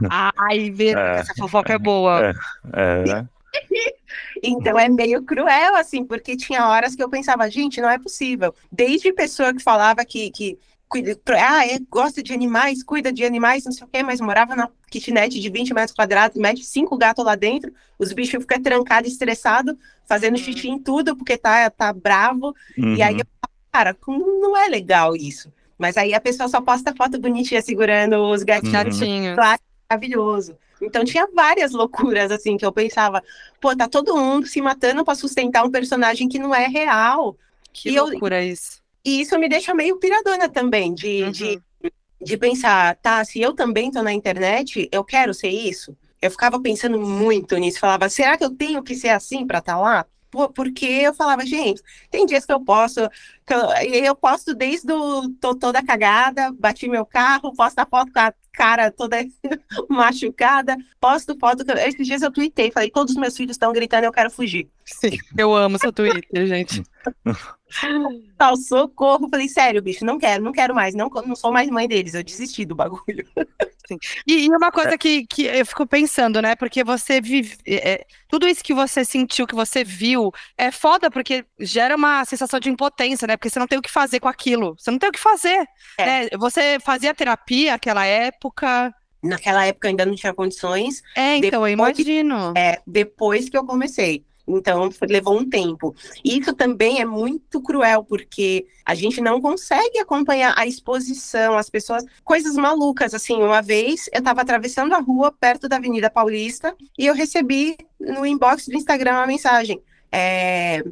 Ai, ver é, essa fofoca é boa. É, é. Então é meio cruel, assim, porque tinha horas que eu pensava, gente, não é possível. Desde pessoa que falava que, que cuida, ah, é, gosta de animais, cuida de animais, não sei o quê, mas morava na kitnet de 20 metros quadrados, mete cinco gatos lá dentro, os bichos ficam trancados, estressados, fazendo uhum. xixi em tudo, porque tá, tá bravo. Uhum. E aí eu cara, não é legal isso. Mas aí a pessoa só posta foto bonitinha segurando os gatinhos. Uhum. Maravilhoso. Então tinha várias loucuras, assim, que eu pensava, pô, tá todo mundo se matando para sustentar um personagem que não é real. Que e loucura eu... isso. E isso me deixa meio piradona também, de, uhum. de, de pensar, tá, se eu também tô na internet, eu quero ser isso. Eu ficava pensando muito nisso, falava, será que eu tenho que ser assim para estar tá lá? porque eu falava, gente, tem dias que eu posso, que eu, eu posto desde o tô toda cagada, bati meu carro, posto a foto com a cara toda machucada, posto foto. Esses dias eu tuitei, falei, todos os meus filhos estão gritando, eu quero fugir. Sim, eu amo seu Twitter, gente. Tal, socorro. Falei, sério, bicho, não quero, não quero mais, não, não sou mais mãe deles, eu desisti do bagulho. E, e, uma coisa que, que eu fico pensando, né? Porque você vive. É, tudo isso que você sentiu, que você viu, é foda, porque gera uma sensação de impotência, né? Porque você não tem o que fazer com aquilo. Você não tem o que fazer. É. Né? Você fazia terapia naquela época. Naquela época ainda não tinha condições. É, então, depois, eu imagino. É, depois que eu comecei. Então, levou um tempo. E isso também é muito cruel, porque a gente não consegue acompanhar a exposição, as pessoas, coisas malucas. Assim, uma vez eu estava atravessando a rua perto da Avenida Paulista e eu recebi no inbox do Instagram uma mensagem. É,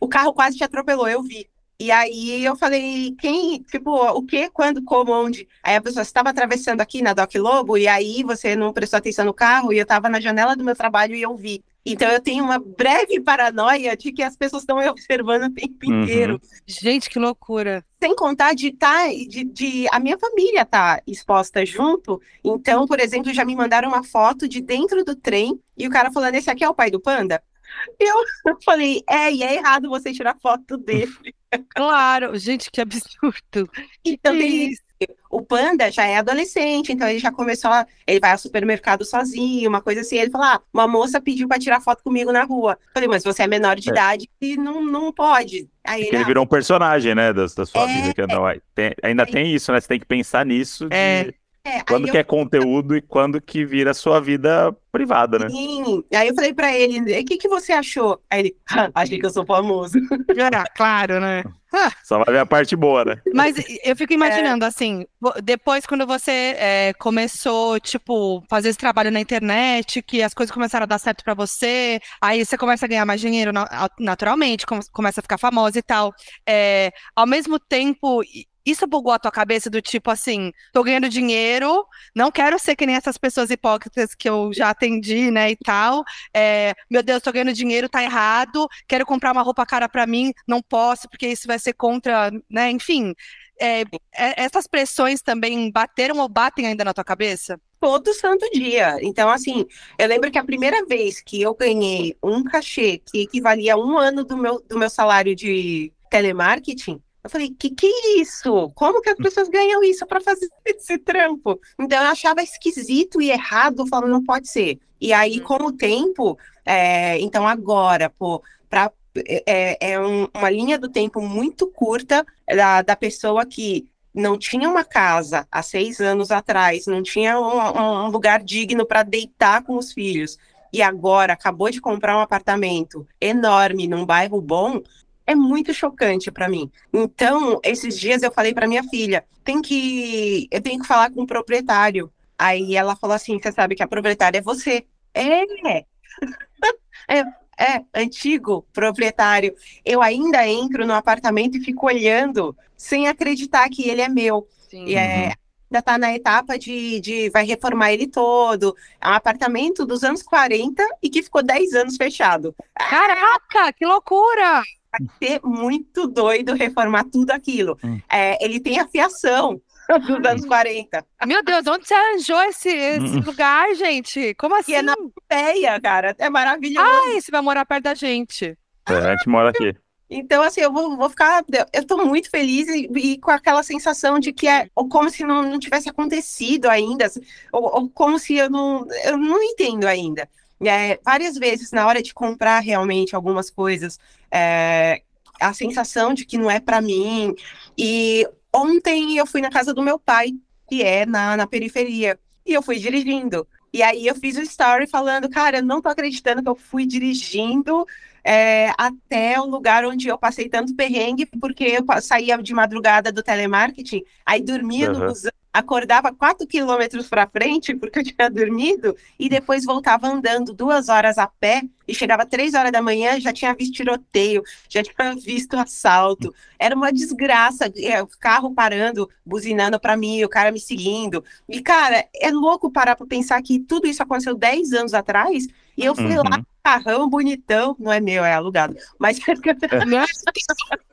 o carro quase te atropelou, eu vi. E aí eu falei, quem, tipo, o que, quando, como, onde? Aí a pessoa estava atravessando aqui na Doc Lobo, e aí você não prestou atenção no carro, e eu estava na janela do meu trabalho e eu vi. Então eu tenho uma breve paranoia de que as pessoas estão me observando o tempo uhum. inteiro. Gente, que loucura. Sem contar de tá, de, de a minha família tá exposta junto. Então, por exemplo, já me mandaram uma foto de dentro do trem e o cara falando: esse aqui é o pai do panda? Eu falei, é, e é errado você tirar foto dele. Claro, gente, que absurdo. Então, que tem isso o Panda já é adolescente, então ele já começou, a, ele vai ao supermercado sozinho, uma coisa assim. Ele falou: ah, uma moça pediu para tirar foto comigo na rua. Eu falei, mas você é menor de é. idade e não, não pode. Aí ele, ele ah, virou um personagem, né, da, da sua é, vida. Que não, tem, ainda é, tem isso, né? Você tem que pensar nisso. De... É. É, quando que eu... é conteúdo e quando que vira sua vida privada, né? Sim. Aí eu falei pra ele, o que, que você achou? Aí ele, ah, achei que eu sou famoso. Ah, claro, né? Só vai ver a parte boa, né? Mas eu fico imaginando, é... assim, depois quando você é, começou, tipo, fazer esse trabalho na internet, que as coisas começaram a dar certo para você, aí você começa a ganhar mais dinheiro naturalmente, começa a ficar famosa e tal. É, ao mesmo tempo, isso bugou a tua cabeça do tipo assim, tô ganhando dinheiro, não quero ser que nem essas pessoas hipócritas que eu já atendi, né, e tal. É, meu Deus, tô ganhando dinheiro, tá errado, quero comprar uma roupa cara para mim, não posso, porque isso vai ser contra, né, enfim. É, é, essas pressões também bateram ou batem ainda na tua cabeça? Todo santo dia. Então, assim, eu lembro que a primeira vez que eu ganhei um cachê que equivalia a um ano do meu, do meu salário de telemarketing, eu falei, que que é isso? Como que as pessoas ganham isso para fazer esse trampo? Então eu achava esquisito e errado, falando, não pode ser. E aí, uhum. com o tempo, é, então agora, pô, pra, é, é um, uma linha do tempo muito curta da, da pessoa que não tinha uma casa há seis anos atrás, não tinha um, um lugar digno para deitar com os filhos, e agora acabou de comprar um apartamento enorme num bairro bom, é muito chocante para mim. Então, esses dias eu falei para minha filha, tem que eu tenho que falar com o proprietário. Aí ela falou assim, você sabe que a proprietária é você. É. é, é, antigo proprietário. Eu ainda entro no apartamento e fico olhando sem acreditar que ele é meu. Sim. E é, uhum. ainda está na etapa de, de vai reformar ele todo. É um apartamento dos anos 40 e que ficou 10 anos fechado. Caraca, que loucura! Vai ser muito doido reformar tudo aquilo. Hum. É, ele tem a fiação dos anos 40. Meu Deus, onde você arranjou esse, esse hum. lugar, gente? Como assim? E é na Pompeia, cara. É maravilhoso. Ai, você vai morar perto da gente. É, a gente mora aqui. Então, assim, eu vou, vou ficar. Eu tô muito feliz e, e, com aquela sensação de que é ou como se não, não tivesse acontecido ainda, ou, ou, como se eu não. Eu não entendo ainda. É, várias vezes, na hora de comprar realmente algumas coisas, é, a sensação de que não é para mim. E Ontem eu fui na casa do meu pai, que é na, na periferia, e eu fui dirigindo. E aí eu fiz o um story falando, cara, eu não tô acreditando que eu fui dirigindo é, até o lugar onde eu passei tanto perrengue, porque eu saía de madrugada do telemarketing, aí dormia uhum. no busão acordava quatro quilômetros para frente, porque eu tinha dormido, e depois voltava andando duas horas a pé, e chegava três horas da manhã, já tinha visto tiroteio, já tinha visto assalto. Era uma desgraça, é, o carro parando, buzinando para mim, o cara me seguindo. E, cara, é louco parar para pensar que tudo isso aconteceu dez anos atrás, e eu fui uhum. lá, carrão bonitão, não é meu, é alugado. Mas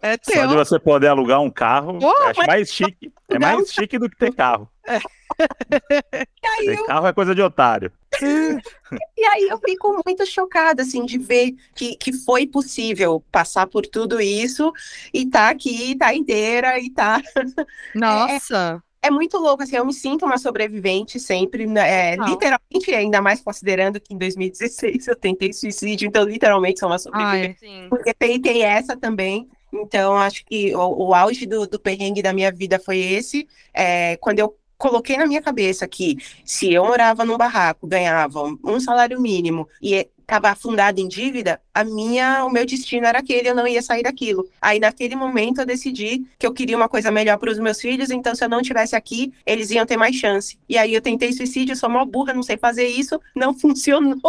é, é Só de você poder alugar um carro, acho mas... mais chique. É mais chique do que ter carro. É. ter carro é coisa de otário. E aí eu fico muito chocada, assim, de ver que, que foi possível passar por tudo isso e tá aqui, tá inteira e tá. Nossa! É, é muito louco, assim, eu me sinto uma sobrevivente sempre, né, é, literalmente, ainda mais considerando que em 2016 eu tentei suicídio, então literalmente sou uma sobrevivente. Ai, porque tentei essa também, então acho que o, o auge do, do perrengue da minha vida foi esse, é, quando eu coloquei na minha cabeça que se eu morava num barraco, ganhava um salário mínimo e estava afundado em dívida, a minha, o meu destino era aquele, eu não ia sair daquilo. Aí naquele momento eu decidi que eu queria uma coisa melhor para os meus filhos, então se eu não tivesse aqui, eles iam ter mais chance. E aí eu tentei suicídio, sou uma burra, não sei fazer isso, não funcionou.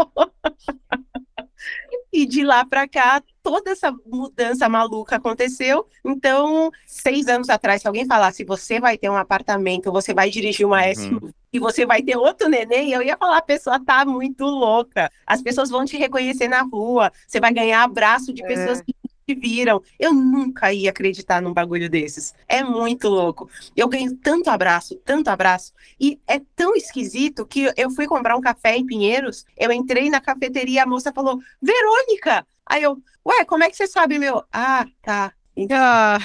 E de lá para cá toda essa mudança maluca aconteceu. Então, seis anos atrás, se alguém falasse você vai ter um apartamento, você vai dirigir uma uhum. SUV e você vai ter outro neném, eu ia falar, a pessoa tá muito louca. As pessoas vão te reconhecer na rua, você vai ganhar abraço de pessoas é. Que viram. Eu nunca ia acreditar num bagulho desses. É muito louco. Eu ganho tanto abraço, tanto abraço. E é tão esquisito que eu fui comprar um café em Pinheiros, eu entrei na cafeteria, a moça falou, Verônica! Aí eu, ué, como é que você sabe, meu? Ah, tá. Ah.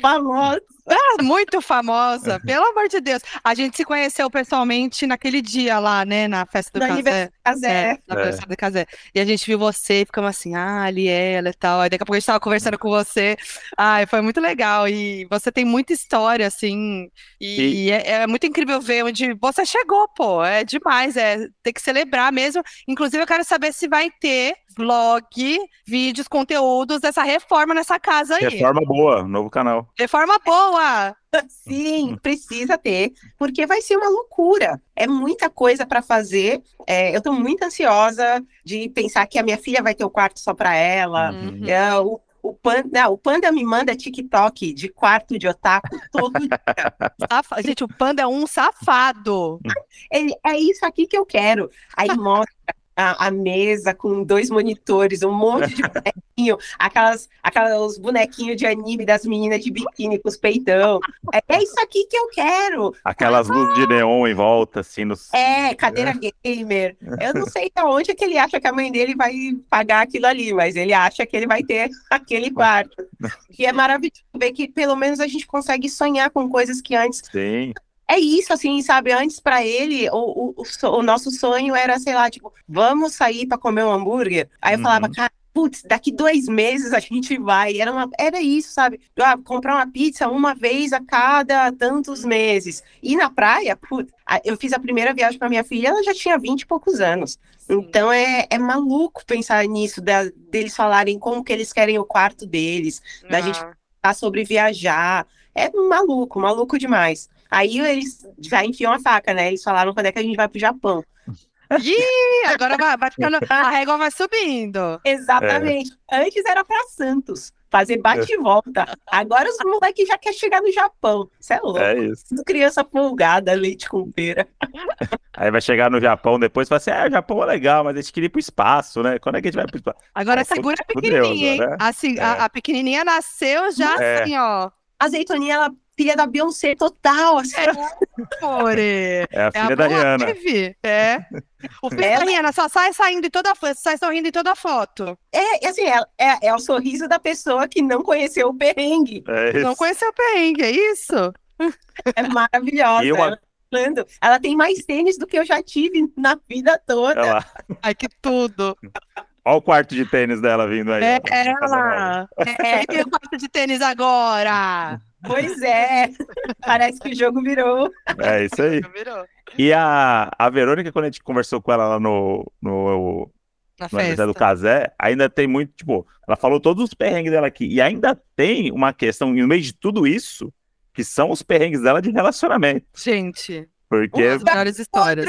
famosa. Ah, muito famosa, pelo amor de Deus. A gente se conheceu pessoalmente naquele dia lá, né? Na festa do no Casé. É, na é. festa do Casé. E a gente viu você e ficamos assim, ah, ali ela e tal. Aí daqui a pouco a gente tava conversando com você. Ai, foi muito legal. E você tem muita história, assim. E, e... É, é, muito incrível ver onde você chegou, pô. É demais. É ter que celebrar mesmo. Inclusive, eu quero saber se vai ter vlog, vídeos, conteúdos dessa reforma nessa casa aí. Reforma boa, novo canal. Reforma boa! Sim, precisa ter, porque vai ser uma loucura. É muita coisa para fazer. É, eu estou muito ansiosa de pensar que a minha filha vai ter o quarto só para ela. Uhum. É, o, o, panda, o Panda me manda TikTok de quarto de otaku todo dia. Gente, o Panda é um safado. Ele, é isso aqui que eu quero. Aí mostra a, a, mesa com dois monitores, um monte de bonequinho, aquelas, aquelas bonequinhos de anime das meninas de biquíni com os peitão. É, é isso aqui que eu quero. Aquelas ah, luzes de neon em volta, assim. Nos... É, cadeira é. gamer. Eu não sei de onde é que ele acha que a mãe dele vai pagar aquilo ali, mas ele acha que ele vai ter aquele quarto. E é maravilhoso ver que pelo menos a gente consegue sonhar com coisas que antes Sim é isso, assim, sabe? Antes para ele, o, o, o, nosso sonho era, sei lá, tipo, vamos sair para comer um hambúrguer. Aí eu uhum. falava, cara, putz, daqui dois meses a gente vai. Era, uma, era isso, sabe? Ah, comprar uma pizza uma vez a cada tantos meses. E na praia, putz, eu fiz a primeira viagem para minha filha, ela já tinha 20 e poucos anos. Sim. Então é, é maluco pensar nisso, da, deles falarem como que eles querem o quarto deles, da gente falar sobre viajar. É maluco, maluco demais. Aí eles já enfiam a faca, né? Eles falaram quando é que a gente vai pro Japão. Ih, agora vai, vai ficando, a régua vai subindo. Exatamente. É. Antes era para Santos, fazer bate e volta. Agora os moleques já querem chegar no Japão. Isso é louco. É isso. Criança folgada, leite com pera. Aí vai chegar no Japão depois e fala assim: ah, o Japão é legal, mas a gente queria ir pro espaço, né? Quando é que a gente vai pro espaço? Agora segura a pequenininha, hein? Né? Assim, é. a, a, pequenininha nasceu já é. assim, ó. A azeitoninha, ela filha da Beyoncé total. Assim. É, é a filha é a da Rihanna. É. O filho ela... da Rihanna só sai saindo em toda sai sorrindo em toda foto. É, assim, é, é, é, o sorriso da pessoa que não conheceu o perrengue. É não conheceu o perrengue, é isso? É maravilhosa. E uma... ela, ela tem mais tênis do que eu já tive na vida toda. Ai, que tudo. Olha o quarto de tênis dela vindo aí. É ela! É, é o quarto de tênis agora! Pois é, parece que o jogo virou. É isso aí. E a, a Verônica, quando a gente conversou com ela lá no, no, Na no festa. do Casé, ainda tem muito, tipo, ela falou todos os perrengues dela aqui. E ainda tem uma questão, no meio de tudo isso, que são os perrengues dela de relacionamento. Gente. Porque. As melhores histórias.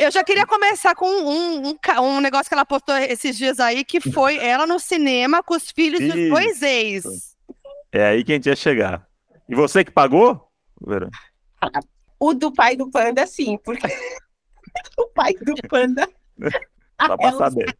Eu já queria começar com um, um, um, negócio que ela postou esses dias aí, que foi ela no cinema com os filhos dos dois ex. É aí que a gente ia chegar. E você que pagou, Vera? O do pai do panda, sim, porque o pai do panda pra é saber.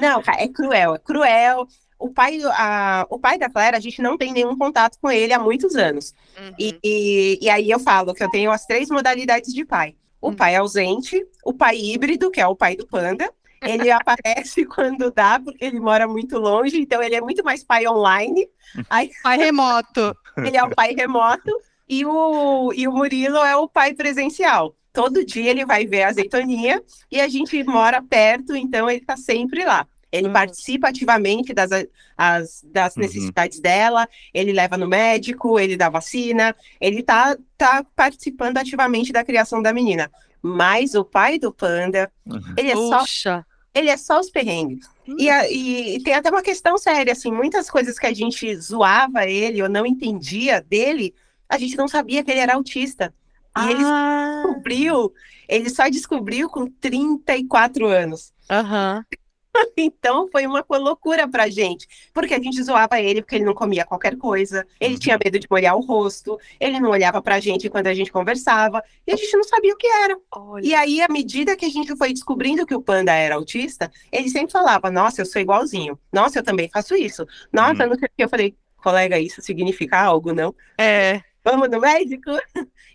Não, é cruel, é cruel. O pai, a, o pai da Clara, a gente não tem nenhum contato com ele há muitos anos. Uhum. E, e, e, aí eu falo que eu tenho as três modalidades de pai. O pai ausente, o pai híbrido, que é o pai do panda, ele aparece quando dá, porque ele mora muito longe, então ele é muito mais pai online. Aí... Pai remoto. Ele é o pai remoto e o, e o Murilo é o pai presencial. Todo dia ele vai ver a azeitoninha e a gente mora perto, então ele está sempre lá. Ele uhum. participa ativamente das, as, das uhum. necessidades dela, ele leva no médico, ele dá vacina, ele está tá participando ativamente da criação da menina. Mas o pai do panda, uhum. ele é Puxa. só ele é só os perrengues. E, a, e, tem até uma questão séria, assim, muitas coisas que a gente zoava ele ou não entendia dele, a gente não sabia que ele era autista. E ah. ele descobriu, ele só descobriu com 34 anos. Aham. Uhum. Então foi uma loucura pra gente, porque a gente zoava ele porque ele não comia qualquer coisa, ele uhum. tinha medo de molhar o rosto, ele não olhava pra gente quando a gente conversava, e a gente não sabia o que era. Olha. E aí, à medida que a gente foi descobrindo que o panda era autista, ele sempre falava: Nossa, eu sou igualzinho, nossa, eu também faço isso, nossa, uhum. não sei o que. Eu falei, colega, isso significa algo, não? É. Vamos no médico?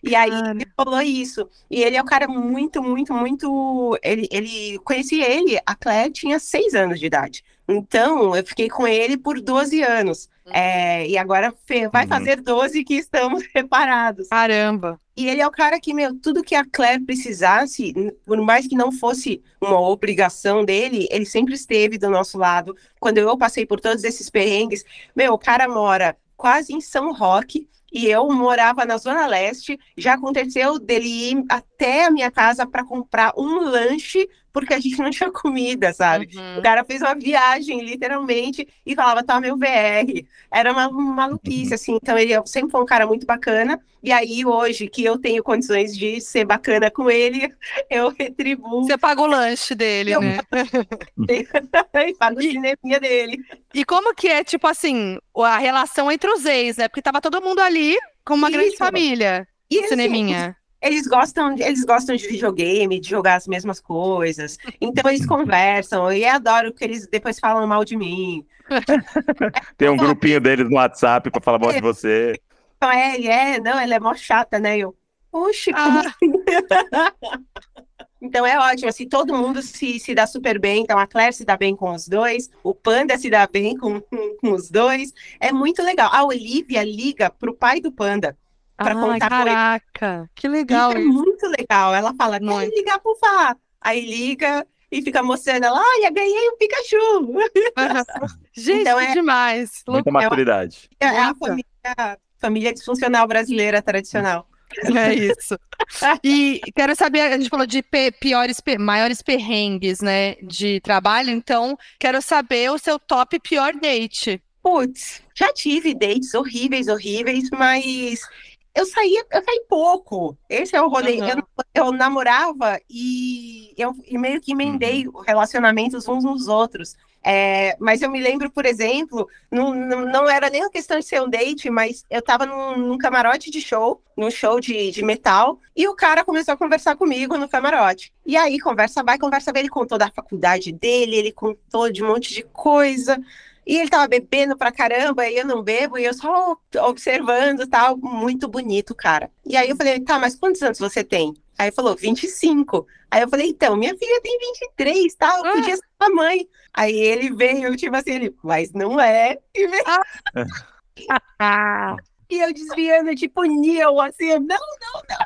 E aí ele falou isso. E ele é um cara muito, muito, muito. Ele, ele conheci ele, a Claire tinha seis anos de idade. Então, eu fiquei com ele por 12 anos. Uhum. É, e agora vai uhum. fazer 12 que estamos separados. Caramba! E ele é o cara que, meu, tudo que a Claire precisasse, por mais que não fosse uma obrigação dele, ele sempre esteve do nosso lado. Quando eu passei por todos esses perrengues, meu, o cara mora quase em São Roque, e eu morava na Zona Leste. Já aconteceu dele ir até a minha casa para comprar um lanche, porque a gente não tinha comida, sabe? Uhum. O cara fez uma viagem, literalmente, e falava, tá, meu VR. Era uma maluquice, uhum. assim. Então, ele sempre foi um cara muito bacana. E aí, hoje, que eu tenho condições de ser bacana com ele, eu retribuo. Você paga o lanche dele, eu né? pago o cineminha dele. E como que é, tipo assim, a relação entre os ex, né? Porque tava todo mundo ali com uma Isso. grande família. E assim, cineminha. Eles gostam, eles gostam de videogame, de jogar as mesmas coisas. Então eles conversam e eu adoro que eles depois falam mal de mim. Tem um grupinho deles no WhatsApp para falar mal de você. Então é, ele é, não, ela é mó chata, né? Eu, oxe, como ah. assim? Então é ótimo, assim, todo mundo se, se dá super bem. Então a Claire se dá bem com os dois, o Panda se dá bem com, com os dois. É muito legal. A Olivia liga pro pai do Panda para contar caraca, que legal isso. É muito legal. Ela fala, quer ligar pro Vá. Aí liga e fica mostrando ela, olha, ganhei um Pikachu. Gente, Então é- demais. Muita maturidade. É a Nossa. família, família disfuncional brasileira tradicional. É isso. E quero saber, a gente falou de piores, maiores perrengues, né, de trabalho, então quero saber o seu top pior date. Putz, já tive dates horríveis, horríveis, mas eu saía, eu saí pouco. Esse é o rolê. Uhum. Eu, eu namorava e eu e meio que emendei relacionamentos uns nos outros. É, mas eu me lembro, por exemplo, não, não, não era nem uma questão de ser um date, mas eu tava num, num camarote de show, num show de, de metal, e o cara começou a conversar comigo no camarote. E aí, conversa vai, conversa vem, ele contou da faculdade dele, ele contou de um monte de coisa. E ele tava bebendo pra caramba, e eu não bebo, e eu só observando tal, muito bonito, cara. E aí eu falei, tá, mas quantos anos você tem? Aí ele falou, 25. Aí eu falei, então, minha filha tem 23, tá? Eu podia ser sua mãe. Aí ele veio, tipo assim, ele, mas não é. E, veio- Ah, e eu desviando, tipo, Neil, assim, não, não, não.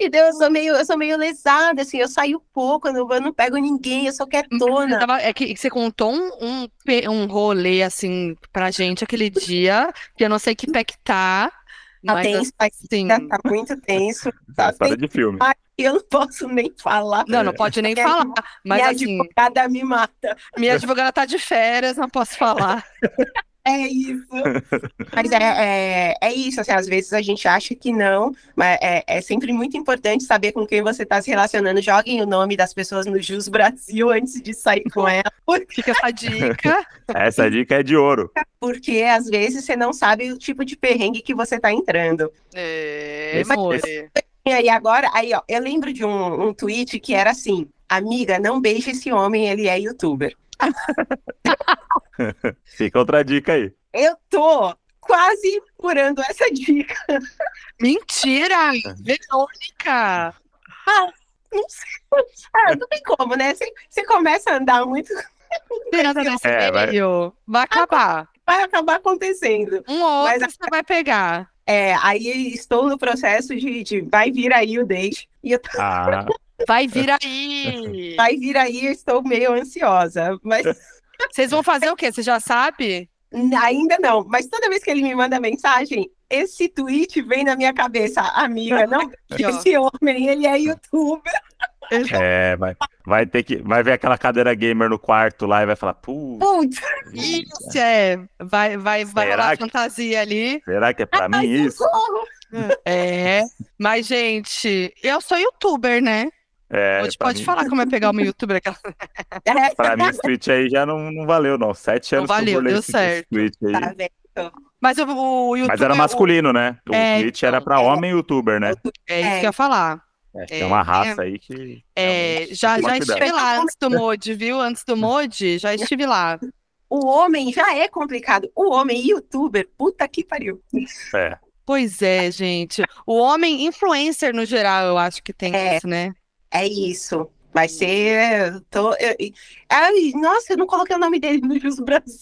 E daí eu sou meio, eu sou meio lesada, assim, eu saio pouco, eu não, eu não pego ninguém, eu sou quietona. tava- é que você contou um, um, um rolê, assim, pra gente aquele dia, que eu não sei que pé que tá, Tá mas tenso, tá, assim... tá muito tenso. Tá história de filme. Eu não posso nem falar. Não, não pode nem falar, mas Minha assim, advogada me mata. minha advogada tá de férias, não posso falar. É isso. Mas é, é, é isso, assim, às vezes a gente acha que não, mas é, é sempre muito importante saber com quem você está se relacionando. Joguem o nome das pessoas no Jus Brasil antes de sair com ela, Fica essa dica. Essa dica é de ouro. porque às vezes você não sabe o tipo de perrengue que você está entrando. É, amor. E aí agora, aí ó, eu lembro de um, um tweet que era assim, amiga, não beije esse homem, ele é youtuber. Fica outra dica aí. Eu tô quase furando essa dica. Mentira! Verônica! Não sei. Ah, não tem como, né? Você, você começa a andar muito, nesse É, vai- meio. Vai acabar. vai acabar acontecendo. Um ou outro Mas- você vai pegar. É, aí estou no processo de, de vai vir aí o date. E eu, Ah, Vai vir aí. vai vir aí, eu estou meio ansiosa. Mas Vocês vão fazer o quê? Você já sabe? ainda não. Mas toda vez que ele me manda mensagem, esse tweet vem na minha cabeça. Amiga, não esse homem, ele é youtuber. é, vai, vai ter que. Vai ver aquela cadeira gamer no quarto lá e vai falar, putz, Isso, é. Vai, vai, vai rolar que- fantasia ali. será que é pra mim isso? socorro. É. Mas, gente, eu sou youtuber, né? É, Pode, pra pode mim- falar como é pegar uma youtuber. aquela- É, Pra mim, esse tweet aí já não, não valeu, não. Sete Não anos que eu valeu, deu certo. tweet aí. tá vendo? Mas o, o youtuber. Mas era masculino, né? O É, tweet era então, pra homem youtuber, né? É isso É. que eu ia falar. É, tem uma raça aí que. É, já, já estive lá antes do Modi, viu? Antes do Modi, já estive lá. O homem já é complicado. O homem youtuber, puta que pariu. É. Pois é, gente. O homem influencer no geral, eu acho que tem É. isso, né? É isso. Vai ser. Tô, eu- eu- ai, nossa, eu não coloquei o nome dele no Jus Brasil.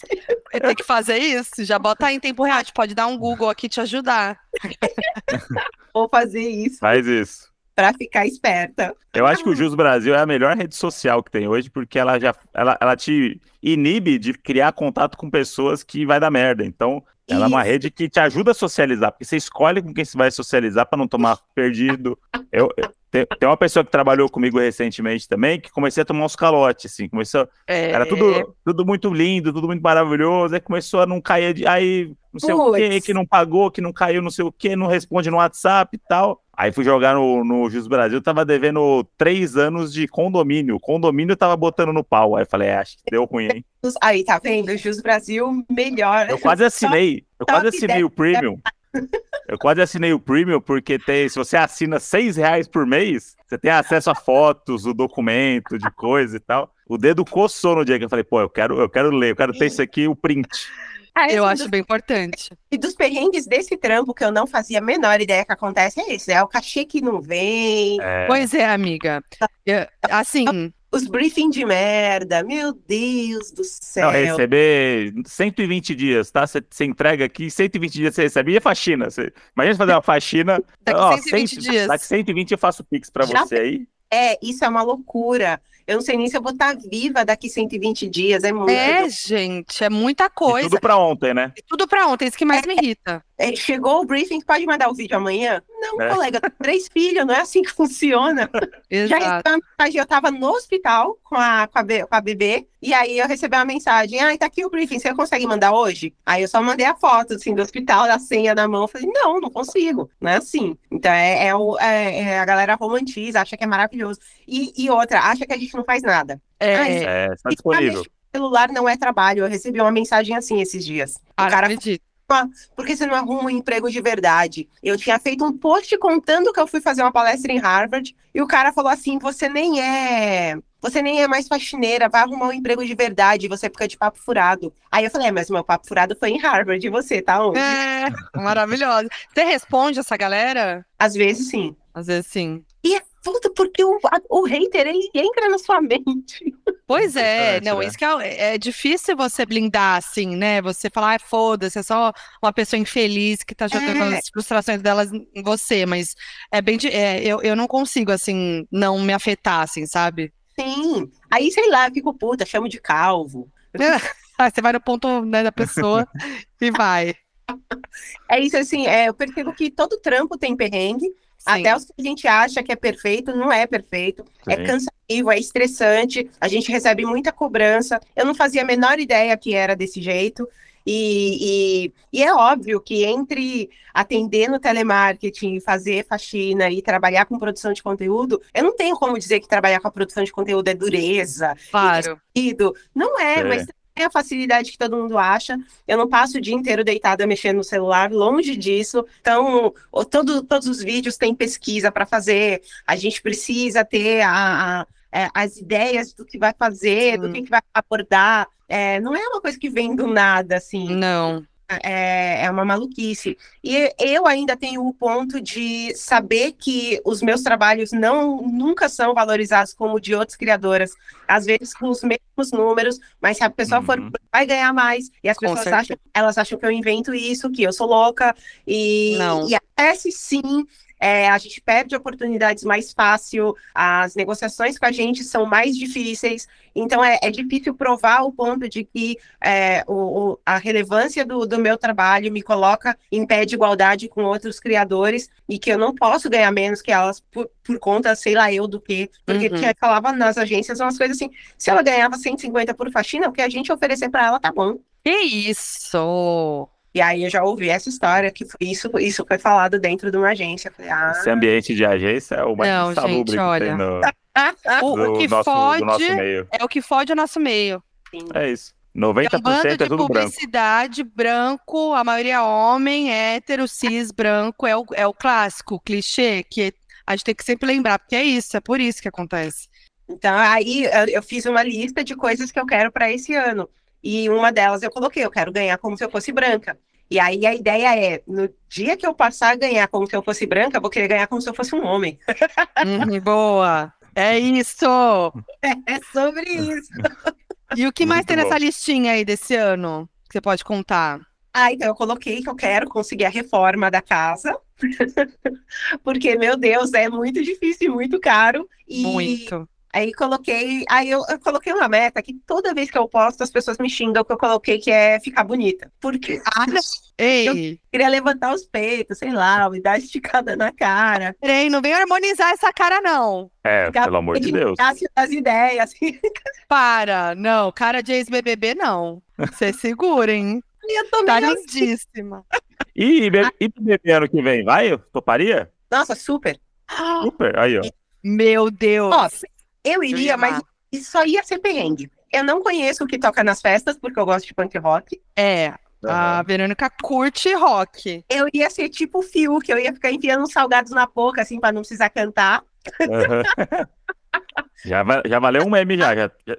Tem que fazer isso. Já bota aí em tempo real. A gente pode dar um Google aqui te ajudar. Vou fazer isso Faz isso. pra ficar esperta. Eu acho que o Jus Brasil é a melhor rede social que tem hoje, porque ela já ela, ela te inibe de criar contato com pessoas que vai dar merda. Então, ela é uma rede que te ajuda a socializar, porque você escolhe com quem você vai socializar para não tomar perdido. Eu, eu- tem, tem uma pessoa que trabalhou comigo recentemente também, que comecei a tomar uns calotes, assim, começou, É, era tudo, tudo muito lindo, tudo muito maravilhoso, aí começou a não cair, aí não sei o que, Puts. que não pagou, que não caiu, não sei o que, não responde no WhatsApp e tal. Aí fui jogar no, no Jus Brasil, tava devendo três anos de condomínio. Condomínio tava botando no pau. Aí falei, é, acho que deu ruim, hein? Aí, tá vendo? Jus Brasil, melhor. Eu quase assinei, eu quase assinei o Premium. Eu quase assinei o Premium porque tem, se você assina seis reais por mês, você tem acesso a fotos, o documento de coisa e tal. O dedo coçou no dia que eu falei, pô, eu quero, eu quero ler, eu quero ter isso aqui, o print. Ah, Eu assim, acho dos- bem importante. E dos perrengues desse trampo que eu não fazia a menor ideia que acontece é isso. É o cachê que não vem, É, Pois é, amiga. Eu- assim, os briefing de merda. Meu Deus do céu. não, receber 120 dias, tá? Você entrega aqui, 120 dias você recebe. E a faxina? Você, imagina você fazer uma faxina. Daqui ó, 120 dias. Daqui 120 eu faço Pix pra Já você aí. É, isso é uma loucura. Eu não sei nem se eu vou estar viva daqui 120 dias. É muito. É, gente, é muita E coisa. tudo pra ontem, né? E tudo pra ontem, isso que mais me irrita. É, chegou o briefing, pode mandar o vídeo amanhã? Não, É. colega, três filhos, não é assim que funciona. Já Exato. mensagem, eu estava no hospital com a, com, a, com a bebê, e aí eu recebi uma mensagem, ah, tá aqui o briefing, você consegue mandar hoje? Aí eu só mandei a foto, assim, do hospital, a senha na mão, falei, não, não consigo, não é assim. Então, é, é o- é- é a galera romantiza, acha que é maravilhoso. E, e outra, acha que a gente não faz nada. É, É, tá disponível. celular não é trabalho, eu recebi uma mensagem assim esses dias. O ah, cara acredito. Por que você não arruma um emprego de verdade? Eu tinha feito um post contando que eu fui fazer uma palestra em Harvard e o cara falou assim: você nem é. Você nem é mais faxineira, vai arrumar um emprego de verdade, você fica de papo furado. Aí eu falei, é, mas meu papo furado foi em Harvard, e você, tá onde? É, maravilhosa. Você responde essa galera? Às vezes sim. Às vezes sim. E é tudo porque o, a- o hater, ele entra na sua mente. Pois é, não, né? isso que é, é difícil você blindar assim, né? Você falar, ah, foda-se, é só uma pessoa infeliz que tá jogando É. as frustrações delas em você, mas é bem, é, eu, eu não consigo, assim, não me afetar, assim, sabe? Sim. Aí, sei lá, eu fico puta, chamo de calvo. Aí você vai no ponto, né, da pessoa e vai. É isso, assim, é, eu percebo que todo trampo tem perrengue. Até os que a gente acha que é perfeito, não é perfeito. É Sim. cansativo, é estressante, a gente recebe muita cobrança. Eu não fazia a menor ideia que era desse jeito. E, e, e é óbvio que entre atender no telemarketing, fazer faxina e trabalhar com produção de conteúdo, eu não tenho como dizer que trabalhar com a produção de conteúdo é dureza, Claro. ido. Não é, É. mas é a facilidade que todo mundo acha. Eu não passo o dia inteiro deitada mexendo no celular, longe disso. Então, todo, todos os vídeos têm pesquisa para fazer. A gente precisa ter a- a- é, as ideias do que vai fazer, do Sim. que, que vai abordar. É, não é uma coisa que vem do nada, assim Não. É, é uma maluquice. E eu ainda tenho o ponto de saber que os meus trabalhos não nunca são valorizados como de outras criadoras, às vezes com os mesmos números, mas se a pessoa for Uhum. vai ganhar mais. E as Com pessoas certeza. acham, elas acham que eu invento isso, que eu sou louca e, Não. e acontece sim. É, a gente perde oportunidades mais fácil, as negociações com a gente são mais difíceis, então é, é difícil provar o ponto de que é, o, o- a relevância do, do meu trabalho me coloca em pé de igualdade com outros criadores e que eu não posso ganhar menos que elas por, por conta, sei lá eu do quê. Porque Uhum. falava nas agências umas coisas assim, se ela ganhava 150 por faxina, o que a gente oferecer para ela tá bom. Que isso? E aí eu já ouvi essa história, que foi isso, isso foi falado dentro de uma agência. Falei, ah, Esse ambiente de agência é o mais Não, insalubre gente, que olha. tem no, O, o do que nosso, fode do nosso meio. é o que fode o nosso meio. sim. É isso. É um 90% bando é de tudo branco. publicidade, branco, a maioria homem, hétero, cis, branco, é o, é o clássico, o clichê, que a gente tem que sempre lembrar, porque é isso, é por isso que acontece. Então, aí eu, eu fiz uma lista de coisas que eu quero para esse ano. E uma delas eu coloquei, eu quero ganhar como se eu fosse branca. E aí a ideia é, no dia que eu passar a ganhar como se eu fosse branca, eu vou querer ganhar como se eu fosse um homem. Uhum, boa! É isso! É sobre isso. E o que mais Muito tem nessa bom. listinha aí desse ano que você pode contar? Ah, então eu coloquei que eu quero conseguir a reforma da casa. Porque, meu Deus, é muito difícil e muito caro. E Muito. Aí coloquei, aí eu, eu coloquei uma meta que toda vez que eu posto, as pessoas me xingam que eu coloquei que é ficar bonita. Porque ah, eu Ei, queria levantar os peitos, sei lá, me dar esticada na cara. peraí, não vem harmonizar essa cara, não. É, Ficar pelo amor de Deus. Cássio das ideias. assim. Para, não, cara de ex-BBB, não. Você segura, hein? Eu tô Tá assim. lindíssima. E, e bebê ano que vem, vai? Toparia? Nossa, super. Super. Aí, ó. Meu Deus. Ó, eu ia iria, mas amar. isso só ia ser perrengue. Eu não conheço o que toca nas festas, porque eu gosto de punk rock. É, a Aham. Verônica curte rock. Eu ia ser tipo o Fiuk, eu ia ficar enfiando uns salgados na boca, assim, pra não precisar cantar. Aham. já, já valeu um meme já.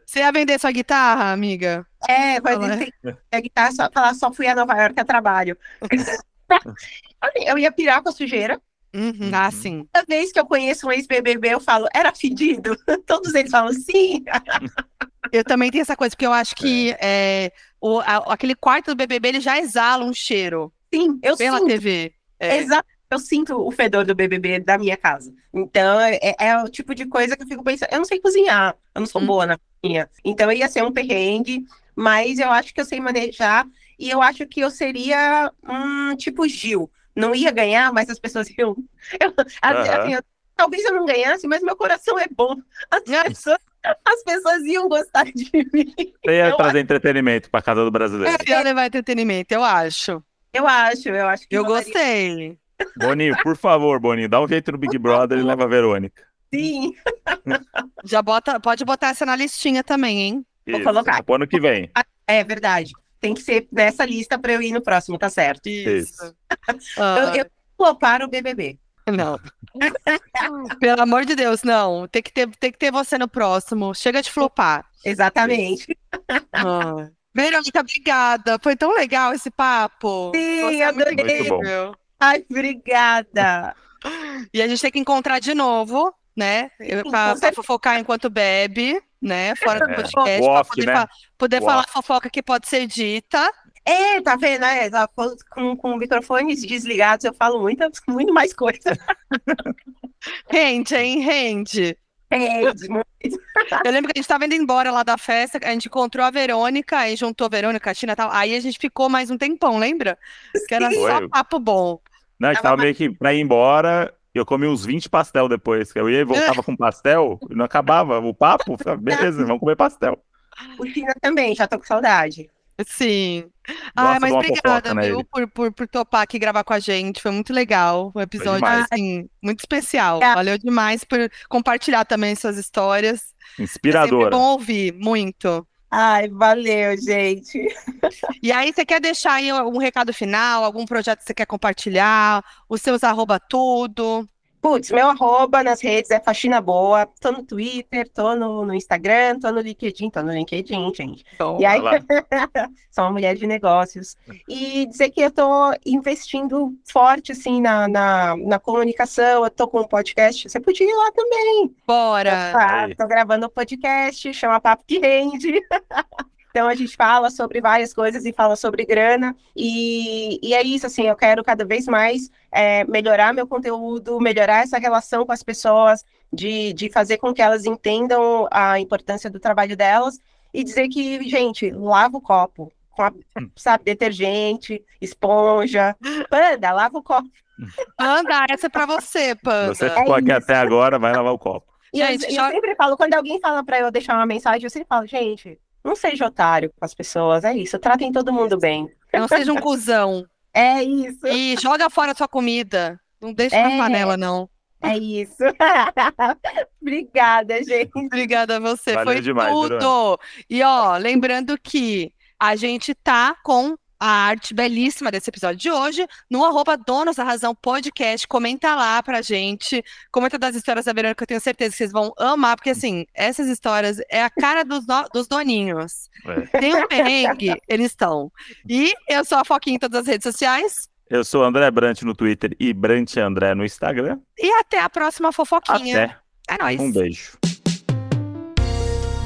Você ia vender sua guitarra, amiga? É, vai Fala. dizer a guitarra só falar só fui a Nova York a trabalho. eu ia pirar com a sujeira. Uhum. Ah, Uhum. sim. Toda vez que eu conheço um ex-BBB, eu falo, era fedido? Todos eles falam, sim. Eu também tenho essa coisa, porque eu acho que é, o, a- aquele quarto do BBB ele já exala um cheiro Sim, eu pela sinto. TV. É. Exatamente. eu sinto o fedor do BBB da minha casa. Então, é, é o tipo de coisa que eu fico pensando. Eu não sei cozinhar, eu não sou Hum. boa na cozinha. Então, ia ser um perrengue, mas eu acho que eu sei manejar. E eu acho que eu seria um tipo Gil. Não ia ganhar, mas as pessoas iam. Eu, assim, eu- talvez eu não ganhasse, mas meu coração é bom. As pessoas, as pessoas iam gostar de mim. Você ia Eu trazer entretenimento pra casa do brasileiro. Ia levar entretenimento, eu acho. Eu acho, eu acho que Eu gostei. Boninho, por favor, Boninho, dá um jeito no Big Brother e leva a Verônica. Sim. Já bota, pode botar essa na listinha também, hein? Vou Isso, colocar. Pro ano que vem. É verdade. Tem que ser nessa lista para eu ir no próximo, tá certo? Isso. Ah, Eu, eu flopar o BBB. Não. Pelo amor de Deus, não. Tem que ter, tem que ter você no próximo. Chega de flopar. Exatamente. Ah. Verônica, obrigada. Foi tão legal esse papo. Sim, é adorei. Muito bom. incrível. Ai, obrigada. E a gente tem que encontrar de novo, né? Pra, pra fofocar enquanto bebe, né? Fora do É. podcast, off, poder, né? fa- poder falar fofoca que pode ser dita. É, tá vendo? É, tá com, com microfones desligados, eu falo muita, muito mais coisa. Rende, hein? Rende. É, Eu lembro que a gente tava indo embora lá da festa, a gente encontrou a Verônica, aí juntou a Verônica, a Tina e tal. Aí a gente ficou mais um tempão, lembra? Que era só Foi. papo bom. Não, a gente Tava tava meio que pra ir embora. E Eu comi uns 20 pastel depois. Eu ia e voltava com pastel e não acabava o papo. Beleza, vamos comer pastel. o Tina também, já tô com saudade. Sim. Ai, de mas obrigada, fofoca, né, viu, por, por, por topar aqui gravar com a gente. Foi muito legal. Um episódio, assim, muito especial. Ah. Valeu demais por compartilhar também suas histórias. É sempre Inspiradora. bom ouvir, muito. Ai, valeu, gente. E aí, você quer deixar aí um recado final, algum projeto que você quer compartilhar, os seus arroba tudo? Putz, meu arroba nas redes é Faxina Boa. Tô no Twitter, tô no, no Instagram, tô no LinkedIn, tô no LinkedIn, gente. E aí, sou uma mulher de negócios. E dizer que eu tô investindo forte, assim, na, na, na comunicação. Eu tô com um podcast. Você podia ir lá também. Bora! Tá, tô gravando um podcast, chama Papo que Rende. Então a gente fala sobre várias coisas e fala sobre grana. E, e é isso, assim, eu quero cada vez mais é, melhorar meu conteúdo, melhorar essa relação com as pessoas, de, de fazer com que elas entendam a importância do trabalho delas e dizer que, gente, lava o copo. Com a, sabe, detergente, esponja. Panda, lava o copo. Panda, essa é pra você, Panda. Você ficou aqui isso. até agora, vai lavar o copo. E eu, Gente, eu já- sempre falo, quando alguém fala pra eu deixar uma mensagem, eu sempre falo, gente, não seja otário com as pessoas, é isso, tratem todo mundo bem. Não seja um cuzão. É isso, E joga fora a sua comida. Não deixa É. na panela, não. é isso. Obrigada, gente. Obrigada a você. Valeu Foi demais, tudo. E ó, lembrando que a gente tá com a arte belíssima desse episódio de hoje no arroba Donos da Razão Podcast. Comenta lá pra gente. Comenta das histórias da Verônica, que eu tenho certeza que vocês vão amar, porque assim, essas histórias é a cara dos, no- dos doninhos. É. Tem um perrengue, eles estão. E eu sou a Foquinha em todas as redes sociais. Eu sou André Brant no Twitter e Brant André no Instagram. E até a próxima fofoquinha. Até. É nóis. Um beijo.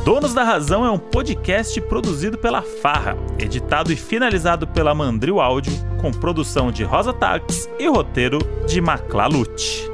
Donos da Razão é um podcast produzido pela Farra, editado e finalizado pela Mandril Áudio, com produção de Rosa Tax e roteiro de Maclalute.